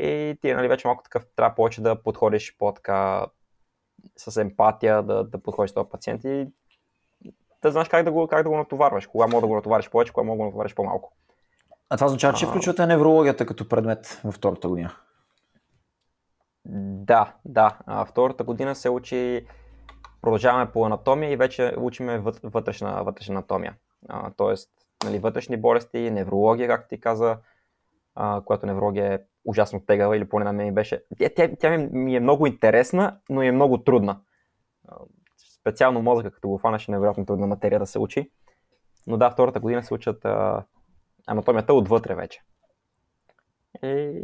И ти нали, вече малко такъв трябва повече да подходиш по-така с емпатия, да, да подходиш с този пациент и да знаеш как да го, как да го натоварваш, кога мога да го натовариш повече, кога мога да го натовариш по-малко. А това означава, че включвате неврологията като предмет във втората година? Да, да. А, втората година се учи, продължаваме по анатомия и вече учиме вътрешна, вътрешна анатомия. А, тоест, нали, вътрешни болести, неврология, както ти каза, а, която неврология е ужасно тегава или поне на мен беше. Тя, тя, тя ми е много интересна, но е много трудна. Специално мозъка, като го фанаш, е невероятно трудна материя да се учи. Но да, втората година се учат а, анатомията отвътре вече. И,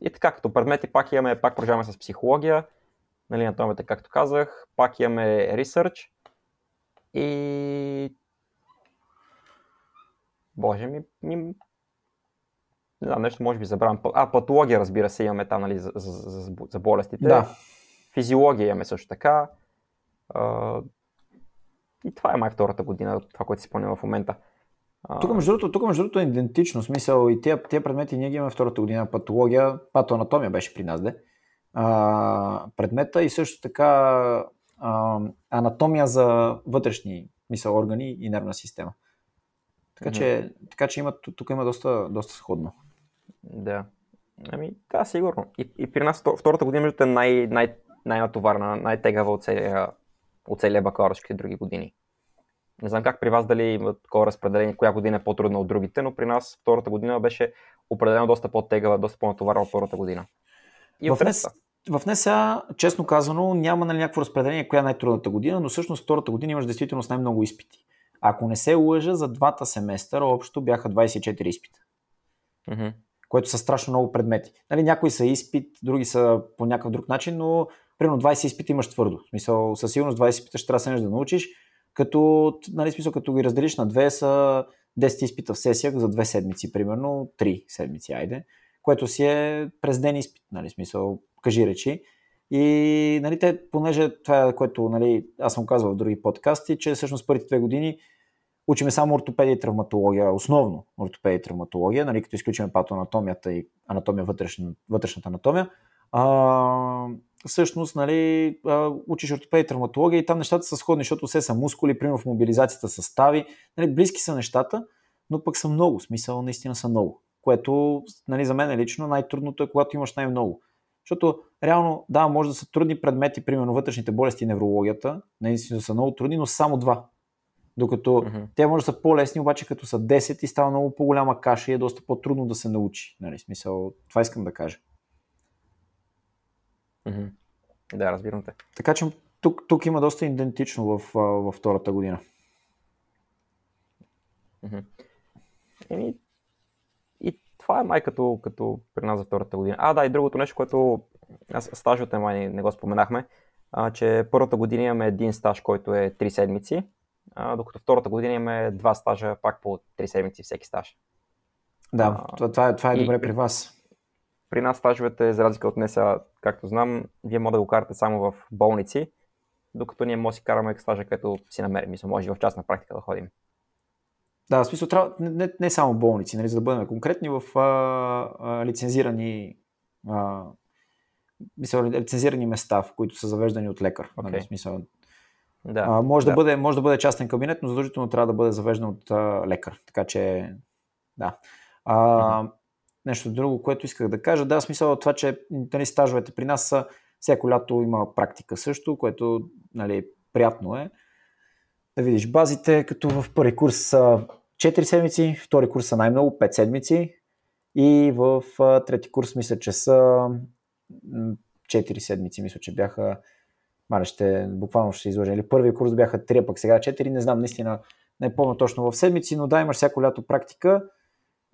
и така, като предмети пак имаме, пак продължаваме с психология, нали, анатомията, както казах, пак имаме ресърч и Боже ми, ми не знам, нещо може би забравям. А, патология, разбира се, имаме там, нали, за, за, за, за болестите. Да. Физиология имаме също така. А, и това е май втората година, това, което си спомням в момента. Тук между другото, тук между другото е идентично. Смисъл и тия, тия предмети ние ги имаме втората година. Патология, патоанатомия беше при нас, де. А, предмета и също така а, анатомия за вътрешни мисъл, органи и нервна система. Така, mm-hmm. че, така че има, тук има доста, доста сходно. Да. Ами, да, сигурно. И, и при нас втората година между е най, най, най-натоварна, най-тегава от целия, от целия бакалавърските други години. Не знам как при вас дали има такова разпределение, коя година е по-трудна от другите, но при нас втората година беше определено доста по-тегава, доста по-натоварна от втората година. И в, днес, в НСА, честно казано, няма нали, някакво разпределение коя е най-трудната година, но всъщност втората година имаш действително с най-много изпити. Ако не се лъжа, за двата семестъра общо бяха 24 изпита. Mm-hmm. Което са страшно много предмети. Нали, някои са изпит, други са по някакъв друг начин, но примерно 20 изпита имаш твърдо. В смисъл, със сигурност 20 изпита ще трябва да, научиш, като, нали, смисъл, като ги разделиш на две са 10 изпита в сесия за две седмици, примерно 3 седмици, айде, което си е през ден изпит, нали, смисъл, кажи речи. И нали, те, понеже това е което нали, аз съм казвал в други подкасти, че всъщност първите две години учиме само ортопедия и травматология, основно ортопедия и травматология, нали, като изключим патоанатомията и анатомия, вътрешна, вътрешната анатомия. А, всъщност, нали, учиш ортопедия и травматология и там нещата са сходни, защото все са мускули, примерно в мобилизацията състави. Нали, близки са нещата, но пък са много, смисъл наистина са много. Което нали, за мен лично най-трудното е когато имаш най-много. Защото реално, да, може да са трудни предмети, примерно вътрешните болести и неврологията, наистина са много трудни, но само два. Докато mm-hmm. те може да са по-лесни, обаче като са 10 и става много по-голяма каша и е доста по-трудно да се научи. Нали, смисъл, това искам да кажа. Mm-hmm. Да, разбирам те. Така че тук, тук има доста идентично в, във втората година. Mm-hmm. Еми, това е май като, като при нас за втората година. А, да, и другото нещо, което аз стажовете май не го споменахме, а, че първата година имаме един стаж, който е 3 седмици, а, докато втората година имаме два стажа, пак по 3 седмици всеки стаж. Да, а, това, това, е, това е добре и, при вас. При нас стажовете, за разлика от днеса, както знам, вие може да го карате само в болници, докато ние може да си караме стажа, като си намерим. Мисля, може и в частна практика да ходим. Да, в смисъл трябва не, не, само болници, нали, за да бъдем конкретни в а, а, лицензирани а, мисъл, лицензирани места, в които са завеждани от лекар. Okay. Нали, смисъл, да, а, може, да. Да бъде, може да бъде частен кабинет, но задължително трябва да бъде завеждан от а, лекар. Така че, да. А, mm-hmm. Нещо друго, което исках да кажа, да, смисъл това, че нали, стажовете при нас са всяко лято има практика също, което нали, приятно е. Да видиш базите, като в първи курс са 4 седмици, втори курс са най-много 5 седмици И в трети курс мисля, че са 4 седмици, мисля, че бяха Маре ще, буквално ще се изложа. Или първи курс бяха 3, а пък сега 4, не знам, наистина не помня точно в седмици, но да, имаш всяко лято практика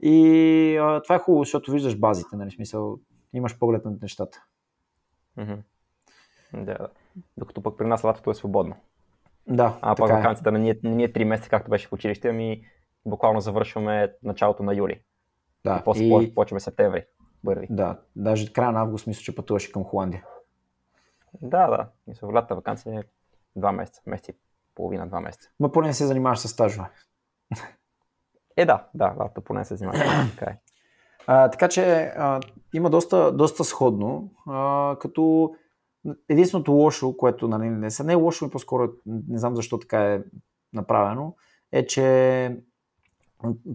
и а, това е хубаво, защото виждаш базите, нали, смисъл, имаш поглед на нещата. Mm-hmm. Да, докато пък при нас лятото е свободно. Да, а пък е. вакансията не, е, не е 3 месеца, както беше в училище, ами буквално завършваме началото на юли. Да, и после и... почваме септември. Първи. Да, даже края на август мисля, че пътуваше към Холандия. Да, да. Мисля, в лятата вакансия е два месеца, месец и половина, два месеца. Ма поне не се занимаваш с стажове. Е, да, да, лятата поне се занимаваш. така е. Така че а, има доста, доста сходно, а, като единственото лошо, което нали, не са не е лошо, и по-скоро не знам защо така е направено, е, че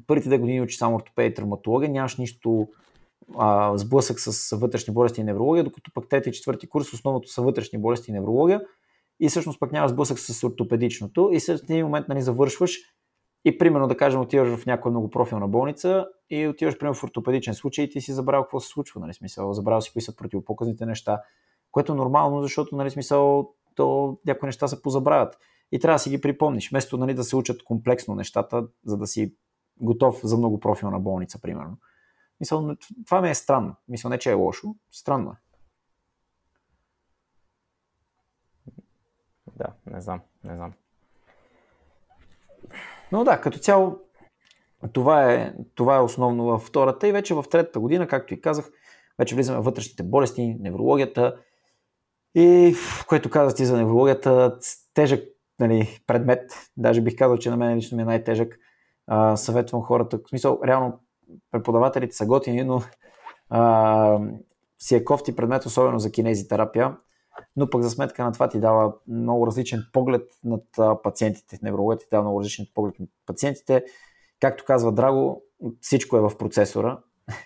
първите две години учи само ортопедия и травматология, нямаш нищо а, сблъсък с вътрешни болести и неврология, докато пък трети и четвърти курс основното са вътрешни болести и неврология и всъщност пък няма сблъсък с ортопедичното и след един момент нали, завършваш и примерно да кажем отиваш в някоя многопрофилна болница и отиваш примерно в ортопедичен случай и ти си забравил какво се случва, нали, смисъл, забравил си кои са противопоказните неща, което е нормално, защото нали, смисъл, то някои неща се позабравят и трябва да си ги припомниш, вместо нали, да се учат комплексно нещата, за да си готов за многопрофилна болница, примерно. Мисъл, това ми е странно. Мисля, не че е лошо, странно е. Да, не знам, не знам. Но да, като цяло това е, това е основно във втората и вече в третата година, както и казах, вече влизаме в вътрешните болести, неврологията. И, което казах ти за неврологията, тежък нали, предмет, даже бих казал, че на мен лично ми е най-тежък. А, съветвам хората, в смисъл, реално преподавателите са готини, но а, си е кофти предмет, особено за кинезитерапия, но пък за сметка на това ти дава много различен поглед над пациентите. Неврологът ти дава много различен поглед над пациентите. Както казва Драго, всичко е в процесора.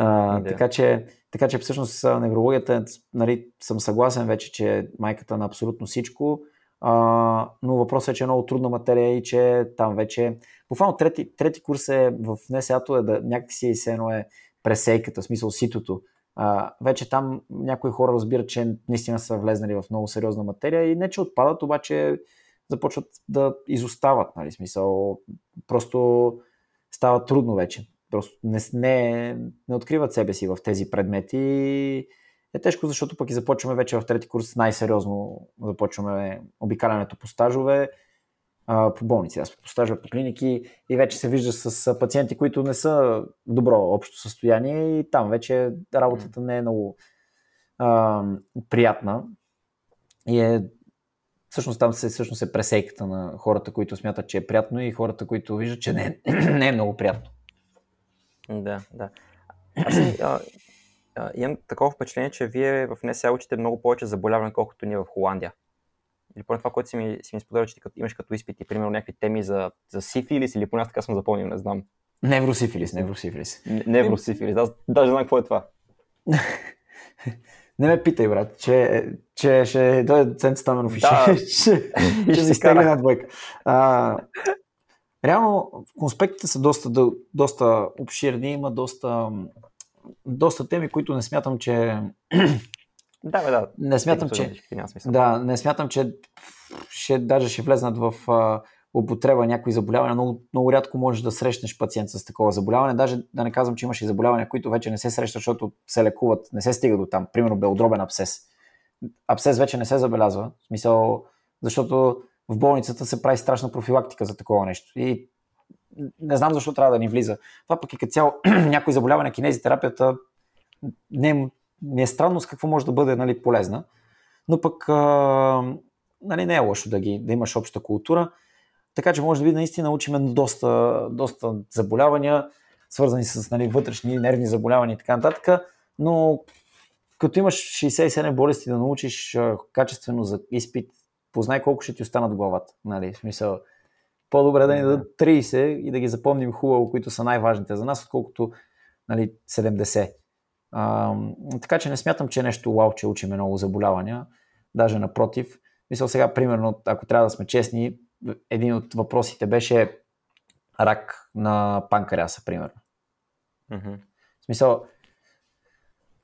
А, да. така, че, така че всъщност неврологията, нали, съм съгласен вече, че е майката на абсолютно всичко, а, но въпросът е, че е много трудна материя и че там вече буквално трети, трети курс е в НСА-то е да някакси се едно е пресейката, в смисъл ситото. Вече там някои хора разбират, че наистина са влезнали в много сериозна материя и не че отпадат, обаче започват да изостават, нали, смисъл, просто става трудно вече. Просто не, не, не откриват себе си в тези предмети е тежко, защото пък и започваме вече в трети курс най-сериозно започваме обикалянето по стажове, по болници, аз по стажове по клиники и вече се вижда с пациенти, които не са в добро общо състояние и там вече работата не е много а, приятна и е всъщност там се, всъщност е пресейката на хората, които смятат, че е приятно и хората, които виждат, че не е, не е много приятно. Да, да. Аз а, а, имам такова впечатление, че вие в НСА учите много повече заболяване, колкото ние в Холандия или поне това, което си ми, си ми споделя, че ти като, имаш като изпити, примерно някакви теми за, за сифилис или поне аз така съм запомнил, не знам. Невросифилис, невросифилис. Невросифилис, аз даже знам какво е това. Не ме питай, брат, че, че ще дойде Цент Стаменов и да. ще, ще, ще стегне на двойка. А, реално, конспектите са доста, доста обширни, има доста, доста теми, които не смятам, че да, бе, да. Не смятам, че, да, не смятам, че ще, даже ще влезнат в а, употреба някои заболявания. Много, много рядко можеш да срещнеш пациент с такова заболяване. Даже да не казвам, че имаш и заболявания, които вече не се срещат, защото се лекуват, не се стига до там. Примерно белодробен абсцес. Абсцес вече не се забелязва. В смисъл, защото в болницата се прави страшна профилактика за такова нещо. И не знам защо трябва да ни влиза. Това пък и като цяло някои заболявания, кинезитерапията не, ми е странно с какво може да бъде нали, полезна, но пък а, нали, не е лошо да, ги, да имаш обща култура. Така че може да би наистина учим доста, доста заболявания, свързани с нали, вътрешни нервни заболявания и така нататък, но като имаш 67 болести да научиш качествено за изпит, познай колко ще ти останат в главата. Нали, в смисъл, по-добре да ни дадат 30 и да ги запомним хубаво, които са най-важните за нас, отколкото нали, 70. А, така че не смятам, че е нещо вау, че учиме много заболявания. Даже напротив. Мисля сега, примерно, ако трябва да сме честни, един от въпросите беше рак на панкреаса, примерно. Mm-hmm. В смисъл,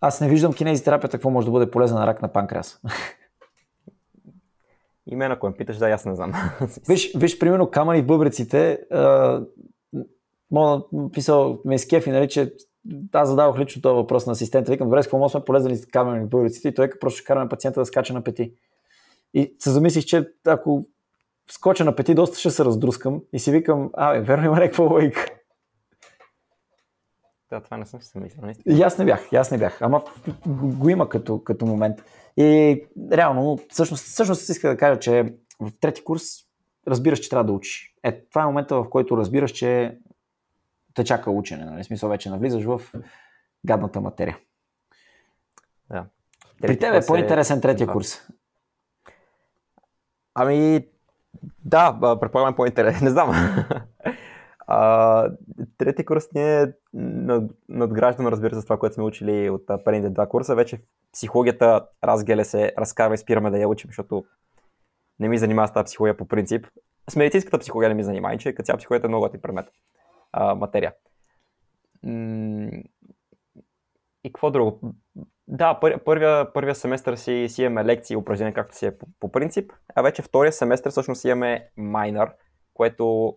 аз не виждам кинезитерапията какво може да бъде полезна на рак на панкреас. И мен, ако ме питаш, да, аз не знам. виж, виж, примерно, камъни в бъбреците, а, мога да писал ме скефи, нали, че аз задавах лично този въпрос на асистента. Викам, добре, с какво сме полезни с камъни в бъбреците? И той просто ще караме пациента да скача на пети. И се замислих, че ако скоча на пети, доста ще се раздрускам и си викам, а, верно има някаква логика. Да, това не съм си замислил. И аз не бях, аз не бях. Ама го има като, като момент. И реално, всъщност, всъщност иска да кажа, че в трети курс разбираш, че трябва да учиш. Е, това е момента, в който разбираш, че те чака учене. Нали? Смисъл вече навлизаш в гадната материя. Да. При теб е по-интересен третия курс. Ами, да, предполагам е по-интересен. Не знам. А, трети курс ни е надграждано, разбира се, това, което сме учили от предните два курса. Вече психологията, разгеле се, разкарва и спираме да я учим, защото не ми занимава с тази психология по принцип. С медицинската психология не ми занимава, че като цяло психологията е много ти предмет, а, материя. И какво друго? Да, първия, първия семестър си, си имаме лекции и упражнения, както си е по, по принцип, а вече втория семестър всъщност имаме майнер, което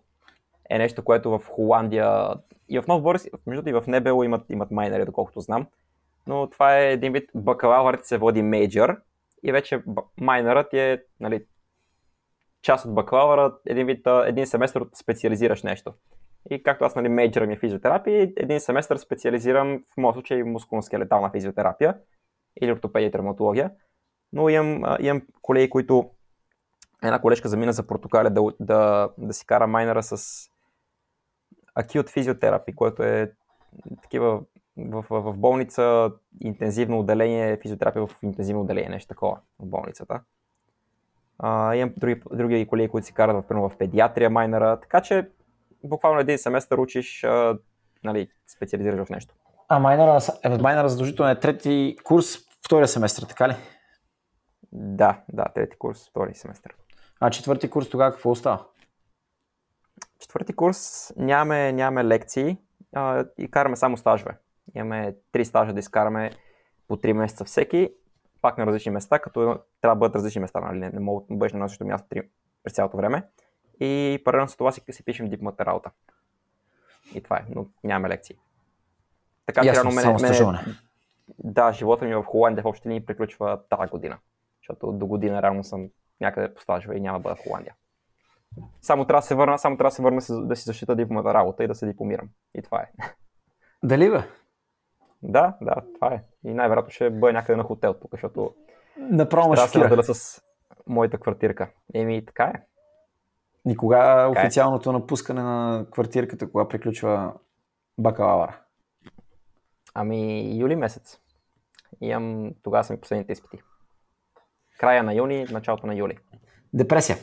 е нещо, което в Холандия и в Нов Борис, между и в Небело имат, имат майнери, доколкото знам. Но това е един вид бакалавърът се води мейджор и вече майнерът е нали, част от бакалавъра, един вид, един семестър специализираш нещо. И както аз, нали, мейджора ми е физиотерапия, един семестър специализирам в моят случай мускулно-скелетална физиотерапия или ортопедия и травматология. Но имам, имам колеги, които една колежка замина за Португалия да, да, да си кара майнера с акют физиотерапи, което е такива в, в, в болница, интензивно отделение, физиотерапия в интензивно отделение, нещо такова в болницата. А, имам други, други колеги, които си карат в, в педиатрия майнера, така че буквално един семестър учиш, а, нали, специализираш в нещо. А майнера, е, майнера задължително е трети курс, втория семестър, така ли? Да, да, трети курс, втори семестър. А четвърти курс тогава какво остава? Четвърти курс нямаме, нямаме лекции а, и караме само стажове. Имаме три стажа да изкараме по 3 месеца всеки, пак на различни места, като трябва да бъдат различни места, нали? не, не могат да бъдеш на същото място през цялото време. И паралелно с това си, си пишем дипломата работа. И това е, но нямаме лекции. Така че реално мене, мене, да, живота ми в Холандия в общи линии приключва тази година. Защото до година реално съм някъде по стажове и няма да бъда в Холандия. Само трябва да се върна, само трябва да се върна да си защита дипломата работа и да се дипломирам. И това е. Дали бе? Да, да, това е. И най-вероятно ще бъде някъде на хотел тук, защото Направо ще трябва да с моята квартирка. Еми, така е. И кога е официалното е. напускане на квартирката, кога приключва бакалавъра? Ами, юли месец. Имам, тогава са ми последните изпити. Края на юни, началото на юли. Депресия.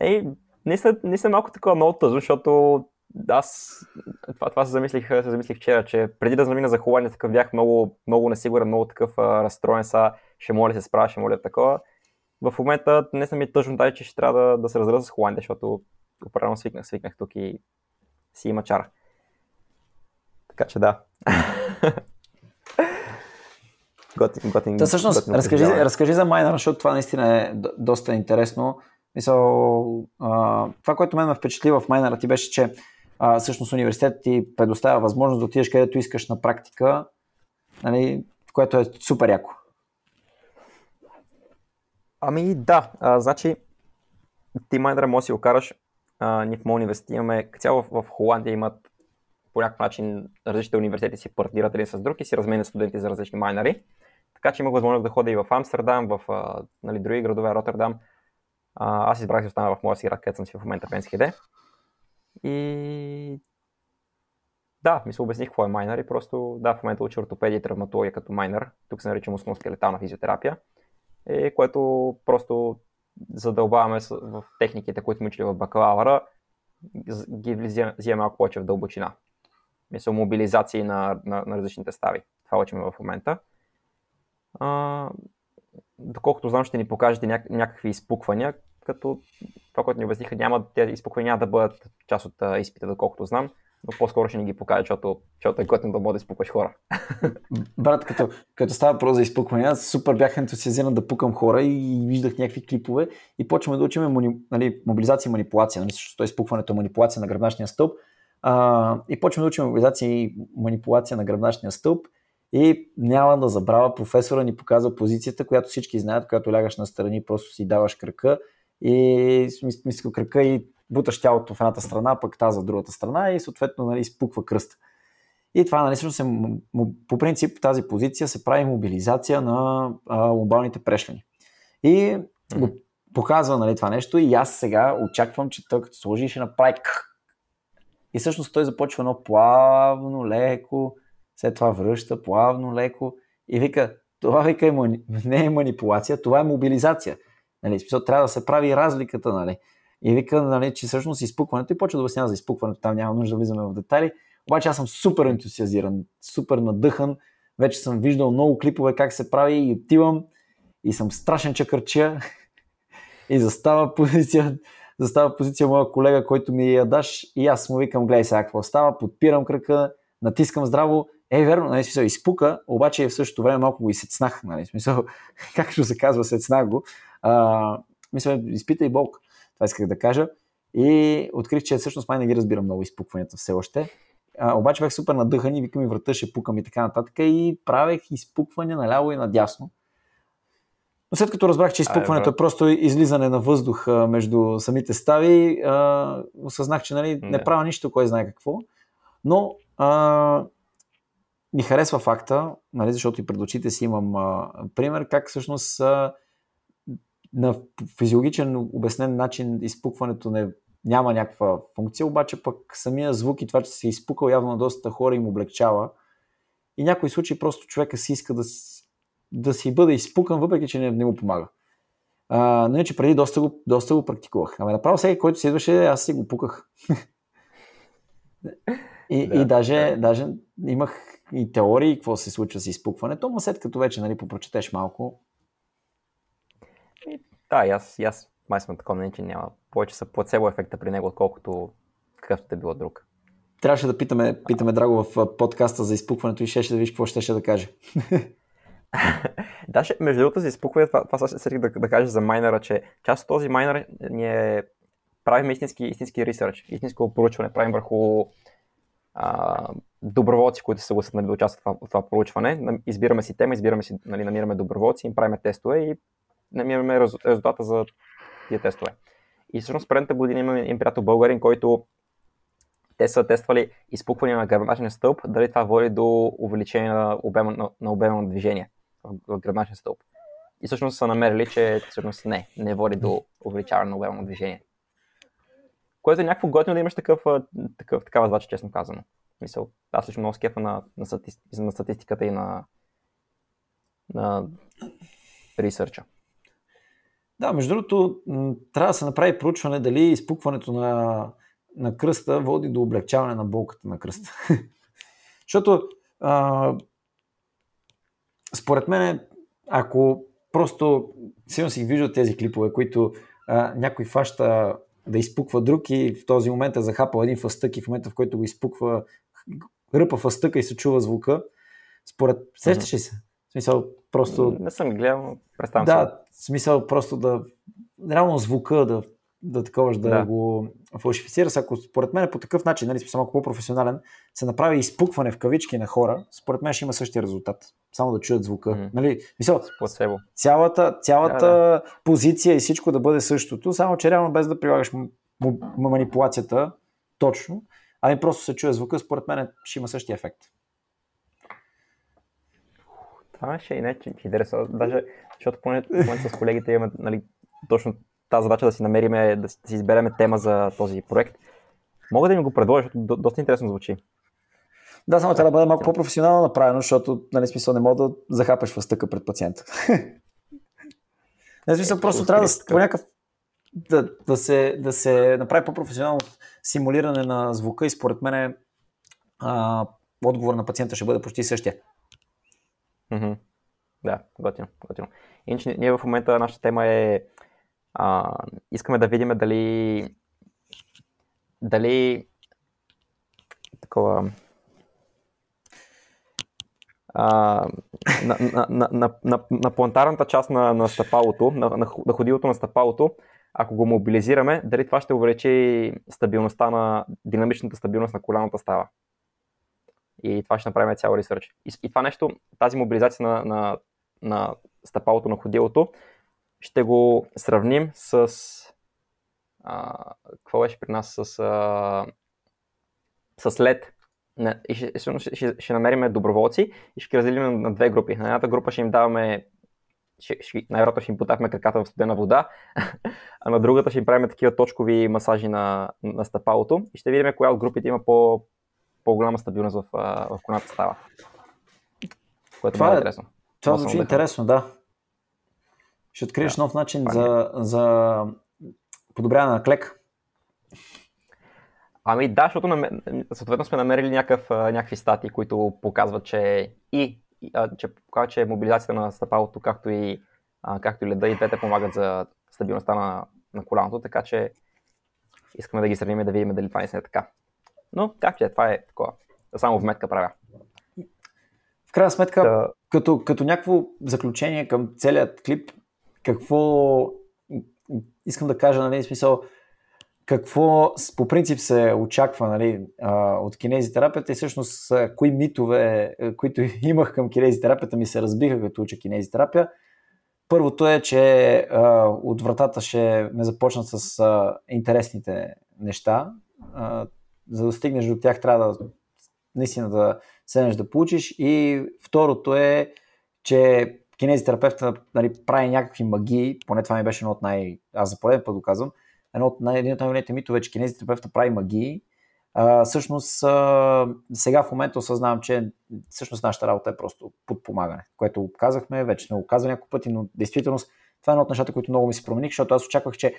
Ей, не са, не са малко такова много тъзо, защото аз това, това се, замислих, се замислих вчера, че преди да замина за Холандия, такъв бях много, много несигурен, много такъв а, разстроен са, ще моля се справя, ще моля такова. В момента не съм ми тъжно тази, че ще трябва да, да се разраза с Холандия, защото определено свикнах, свикнах тук и си има чара. Така че да. готин, готин, Та, всъщност, готин разкажи, разкажи за Майнер, защото това наистина е доста интересно. Мисъл, а, това, което мен ме впечатли в майнера ти беше, че а, всъщност университетът ти предоставя възможност да отидеш където искаш на практика, нали, което е супер яко. Ами да, а, значи ти майнера може да си го караш. А, ние в моят университет имаме, цяло в, в Холандия имат по някакъв начин различните университети си партнират един с друг и си разменят студенти за различни майнери. Така че имах възможност да ходя и в Амстердам, в а, нали, други градове, Роттердам. А, аз избрах да остана в моя си град, където съм си в момента Пенскиде. И да, ми се обясних какво е майнер и просто да, в момента уча ортопедия и травматология като майнер. Тук се нарича мускулно-скелетална физиотерапия, е, което просто задълбаваме в техниките, които сме учили в бакалавъра, ги взимаме малко повече в дълбочина. Мисля, мобилизации на, на, на различните стави. Това учим в момента. А, доколкото знам, ще ни покажете ня- някакви изпуквания, като това, което ни обясниха, няма, тези изпуквания няма да бъдат част от а, изпита, доколкото знам. Но по-скоро ще ни ги покаже, защото, защото е готино да може да изпукваш хора. Брат, като, като става про за изпукване, аз супер бях ентусиазиран да пукам хора и, и виждах някакви клипове и почваме да учим мани, нали, мобилизация и манипулация, нали, защото изпукването е манипулация на гръбначния стълб. А, и почваме да учим мобилизация и манипулация на гръбначния стълб и няма да забравя, професора ни показва позицията, която всички знаят, която лягаш на страни, просто си даваш крака и смисъл крака и буташ тялото в едната страна, пък тази в другата страна и съответно нали, изпуква кръст. И това, нали, всъщност е, по принцип, тази позиция се прави мобилизация на а, ломбалните прешлени. И mm-hmm. го показва нали, това нещо и аз сега очаквам, че той като сложи ще направи и всъщност той започва едно плавно, леко, след това връща плавно, леко и вика, това вика е мани... не е манипулация, това е мобилизация. Нали, смисъл, трябва да се прави разликата. Нали. И вика, нали, че всъщност изпукването и почва да обяснява за изпукването, там няма нужда да влизаме в детайли. Обаче аз съм супер ентусиазиран, супер надъхан. Вече съм виждал много клипове как се прави и отивам и съм страшен чакърчия и застава позиция, застава позиция моя колега, който ми я даш и аз му викам, гледай сега какво става, подпирам кръка, натискам здраво е, верно, нали, смисъл, изпука, обаче в същото време малко го изсецнах, нали, смисъл, как ще се казва, сецнах го. А, мисля, изпита и болка. Това исках да кажа. И открих, че всъщност май не ги разбирам много изпукванията все още. А, обаче бях супер надъхан и викам и врата, ще пукам и така нататък. И правех изпукване наляво и надясно. Но след като разбрах, че изпукването е просто излизане на въздух а, между самите стави, а, осъзнах, че нали, не. не правя нищо, кой знае какво. Но а, ми харесва факта, нали, защото и пред очите си имам а, пример, как всъщност а, на физиологичен обяснен начин изпукването не, няма някаква функция, обаче пък самия звук и това, че се е изпукал явно на доста хора им облегчава. И някои случаи просто човека си иска да, да си бъде изпукан, въпреки че не, не му помага. А, но че преди доста го, доста го практикувах. Ами направо всеки, който си идваше, аз си го пуках. и, да, и даже, да. даже имах и теории, какво се случва с изпукването, но след като вече нали, попрочетеш малко. И, да, и аз, и аз май съм такова мнение, че няма повече са плацебо ефекта при него, отколкото какъвто да било друг. Трябваше да питаме, питаме Драго в подкаста за изпукването и ще, да виж какво ще, ще да каже. да, ще, между другото за изпукване, това, това се да, да кажа за майнера, че част от този майнер ние правим истински, истински ресърч, истинско проучване, правим върху а, доброволци, които са гласат нали, да участват в това, в това проучване. Избираме си тема, избираме си, нали, намираме доброволци, им правиме тестове и намираме резултата за тия тестове. И всъщност предната година имаме един приятел българин, който те са тествали изпукване на гръбначен стълб, дали това води до увеличение на обема на, на, обема на движение в, гръбначен стълб. И всъщност са намерили, че всъщност не, не води до увеличаване на обема на движение. Което е някакво готино да имаш такъв, такъв, такава задача, честно казано. Мисъл, аз лично много скефа на, на, стати, на статистиката и на, на ресърча. Да, между другото, трябва да се направи проучване дали изпукването на, на кръста води до облегчаване на болката на кръста. Защото а, според мен, ако просто силно си виждат тези клипове, които а, някой фаща да изпуква друг и в този момент е захапал един фъстък и в момента в който го изпуква ръпа фъстъка и се чува звука. Според... Сещаш ли се? В смисъл, просто... Не съм гледал, представям Да, в смисъл просто да... Реално звука да, да таковаш, да, да. го фалшифицираш. Ако според мен по такъв начин, нали, смисъл малко по-професионален, се направи изпукване в кавички на хора, според мен ще има същия резултат. Само да чуят звука. Mm-hmm. Нали, мисъл, цялата, цялата да, да. позиция и всичко да бъде същото, само че реално без да прилагаш манипулацията точно, ами просто се чуе звука, според мен ще има същия ефект. Това ще е не, че интересува. Даже, защото поне, поне с колегите имаме нали, точно тази задача да си намерим, да, си избереме тема за този проект. Мога да ми го предложа, защото до, доста интересно звучи. Да, само трябва да бъде малко по-професионално направено, защото нали, смисъл не мога да захапеш въстъка пред пациента. не, смисъл, просто трябва да по някакъв да, да, се, да се направи по-професионално симулиране на звука и според мен а, отговор на пациента ще бъде почти същия. Mm-hmm. Да, готино, готино. Иначе ние в момента нашата тема е а, искаме да видим дали дали такова а, на, на, на, на, на, на плантарната част на, на стъпалото, на, на, на ходилото на стъпалото, ако го мобилизираме, дали това ще увеличи стабилността на динамичната стабилност на коляната става. И това ще направим цял ресърч. И, и това нещо, тази мобилизация на, на, на стъпалото на ходилото, ще го сравним с а, какво беше при нас с, а, с LED. Не, и ще, ще, ще, намерим доброволци и ще ги разделим на, две групи. На едната група ще им даваме най-вероятно ще им потапме краката в студена вода, а на другата ще им правим такива точкови масажи на, на стъпалото и ще видим коя от групите има по, по-голяма стабилност в, в коната става. Което това е интересно. Това звучи интересно, да. Ще откриеш да. нов начин за, за подобряване на клек. Ами да, защото съответно сме намерили някакъв, някакви статии, които показват, че и че показва, че мобилизацията на стъпалото, както и, както и леда и двете помагат за стабилността на, на коляното, така че искаме да ги сравним и да видим дали това не е така. Но както е, това е такова. Само вметка правя. В крайна сметка, да. като, като някакво заключение към целият клип, какво искам да кажа, нали, смисъл, какво по принцип се очаква нали, от кинезитерапията и всъщност кои митове, които имах към кинезитерапията ми се разбиха като уча кинезитерапия. Първото е, че а, от вратата ще ме започнат с а, интересните неща. А, за да стигнеш до тях, трябва да наистина да седнеш да получиш. И второто е, че кинезитерапевта нали, прави някакви магии, поне това ми беше едно от най... Аз за пореден път го казвам, едно от най- един от най-големите митове, че кинезитерапевта прави магии. А, всъщност, а, сега в момента осъзнавам, че всъщност нашата работа е просто подпомагане, което казахме, вече сме го казали няколко пъти, но действително това е едно от нещата, които много ми се промених, защото аз очаквах, че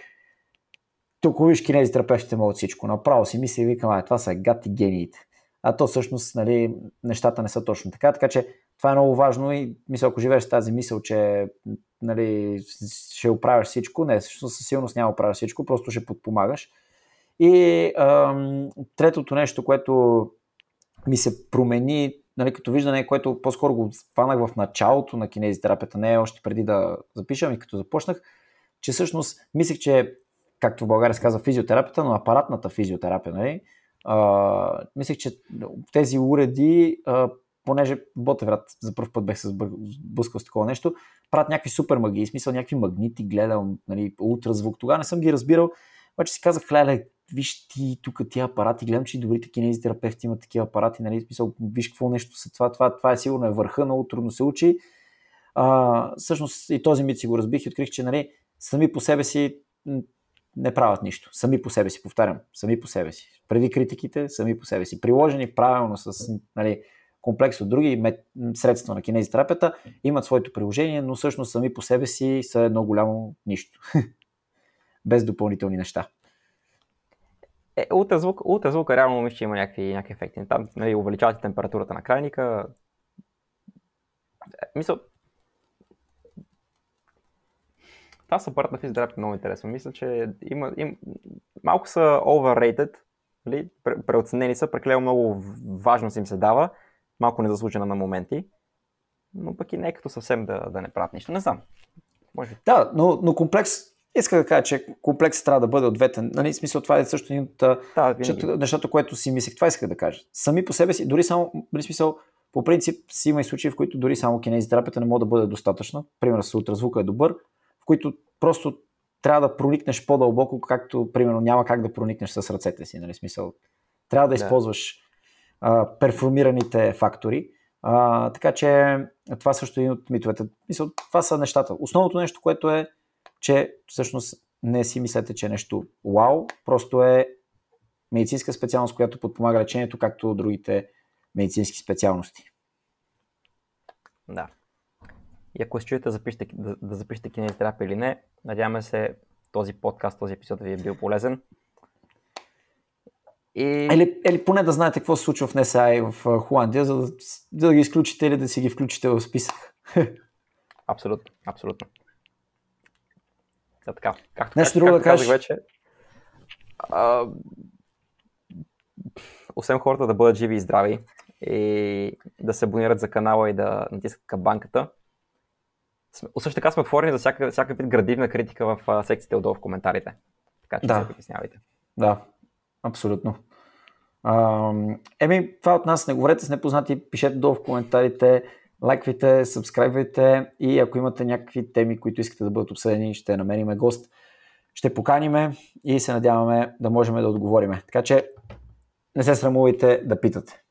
тук виж кинезитерапевтите могат всичко. Направо си мисля и викам, това са гати гениите. А то всъщност нали, нещата не са точно така. Така че това е много важно и мисля, ако живееш тази мисъл, че нали, ще оправяш всичко, не, всъщност със сигурност няма оправяш всичко, просто ще подпомагаш. И ам, третото нещо, което ми се промени нали, като виждане, което по-скоро го фанах в началото на кинезитерапията, не още преди да запишам и като започнах, че всъщност мислех, че както в България се казва физиотерапията, но апаратната физиотерапия, нали? А, мислех, че тези уреди а, понеже Ботеврат за първ път бех се сблъскал с такова нещо, правят някакви супер магии, смисъл някакви магнити, гледам, нали, ултразвук. Тогава не съм ги разбирал, обаче си казах, леле, виж ти тук тия апарати, гледам, че и добрите кинезитерапевти имат такива апарати, нали, смисъл, виж какво нещо са това, това, това е сигурно е върха, много трудно се учи. А, всъщност и този мит си го разбих и открих, че нали, сами по себе си не правят нищо. Сами по себе си, повтарям, сами по себе си. Преди критиките, сами по себе си. Приложени правилно с нали, комплекс от други мет... средства на кинезитерапията, имат своето приложение, но всъщност сами по себе си са едно голямо нищо. Без допълнителни неща. Е, ултразвук, ултразвук реално мисля, че има някакви, някакви ефекти. Там нали, увеличавате температурата на крайника. Е, това са парт на физиотерапия много интересно. Мисля, че има, им, малко са overrated, нали? преоценени са, прекалено много важност им се дава малко незаслужена на моменти, но пък и не е като съвсем да, да не правят нищо. Не знам. Може. Да, но, но комплекс, иска да кажа, че комплекс трябва да бъде от двете. Нали, смисъл, това е също един от да, нещата, което си мислех. Това исках да кажа. Сами по себе си, дори само, нали, смисъл, по принцип си има и случаи, в които дори само кинезитерапията не може да бъде достатъчна. Примерно с ултразвука е добър, в които просто трябва да проникнеш по-дълбоко, както примерно няма как да проникнеш с ръцете си. Нали, смисъл, трябва да, да. използваш а, перформираните фактори. А, така че това също е един от митовете. Мисъл, това са нещата. Основното нещо, което е, че всъщност не си мислете, че е нещо вау, просто е медицинска специалност, която подпомага лечението, както другите медицински специалности. Да. И ако се чуете да запишете, да, да запишете кинезитерапия или не, надяваме се този подкаст, този епизод да ви е бил полезен. И... Или, или поне да знаете какво се случва в НСА и в Холандия, за да, за да ги изключите или да си ги включите в списък. Абсолютно, абсолютно. Да, така. Както, Нещо друго да кажеш? Вече, а, освен хората да бъдат живи и здрави и да се абонират за канала и да натискат камбанката, също така сме отворени за всяка, всяка вид градивна критика в секциите отдолу в коментарите. Така че да. се притеснявайте. Да, абсолютно. А, еми, това от нас. Не говорете с непознати, пишете долу в коментарите, лайквайте, сабскрайбвайте и ако имате някакви теми, които искате да бъдат обсъдени, ще намерим гост. Ще поканиме и се надяваме да можем да отговориме. Така че не се срамувайте да питате.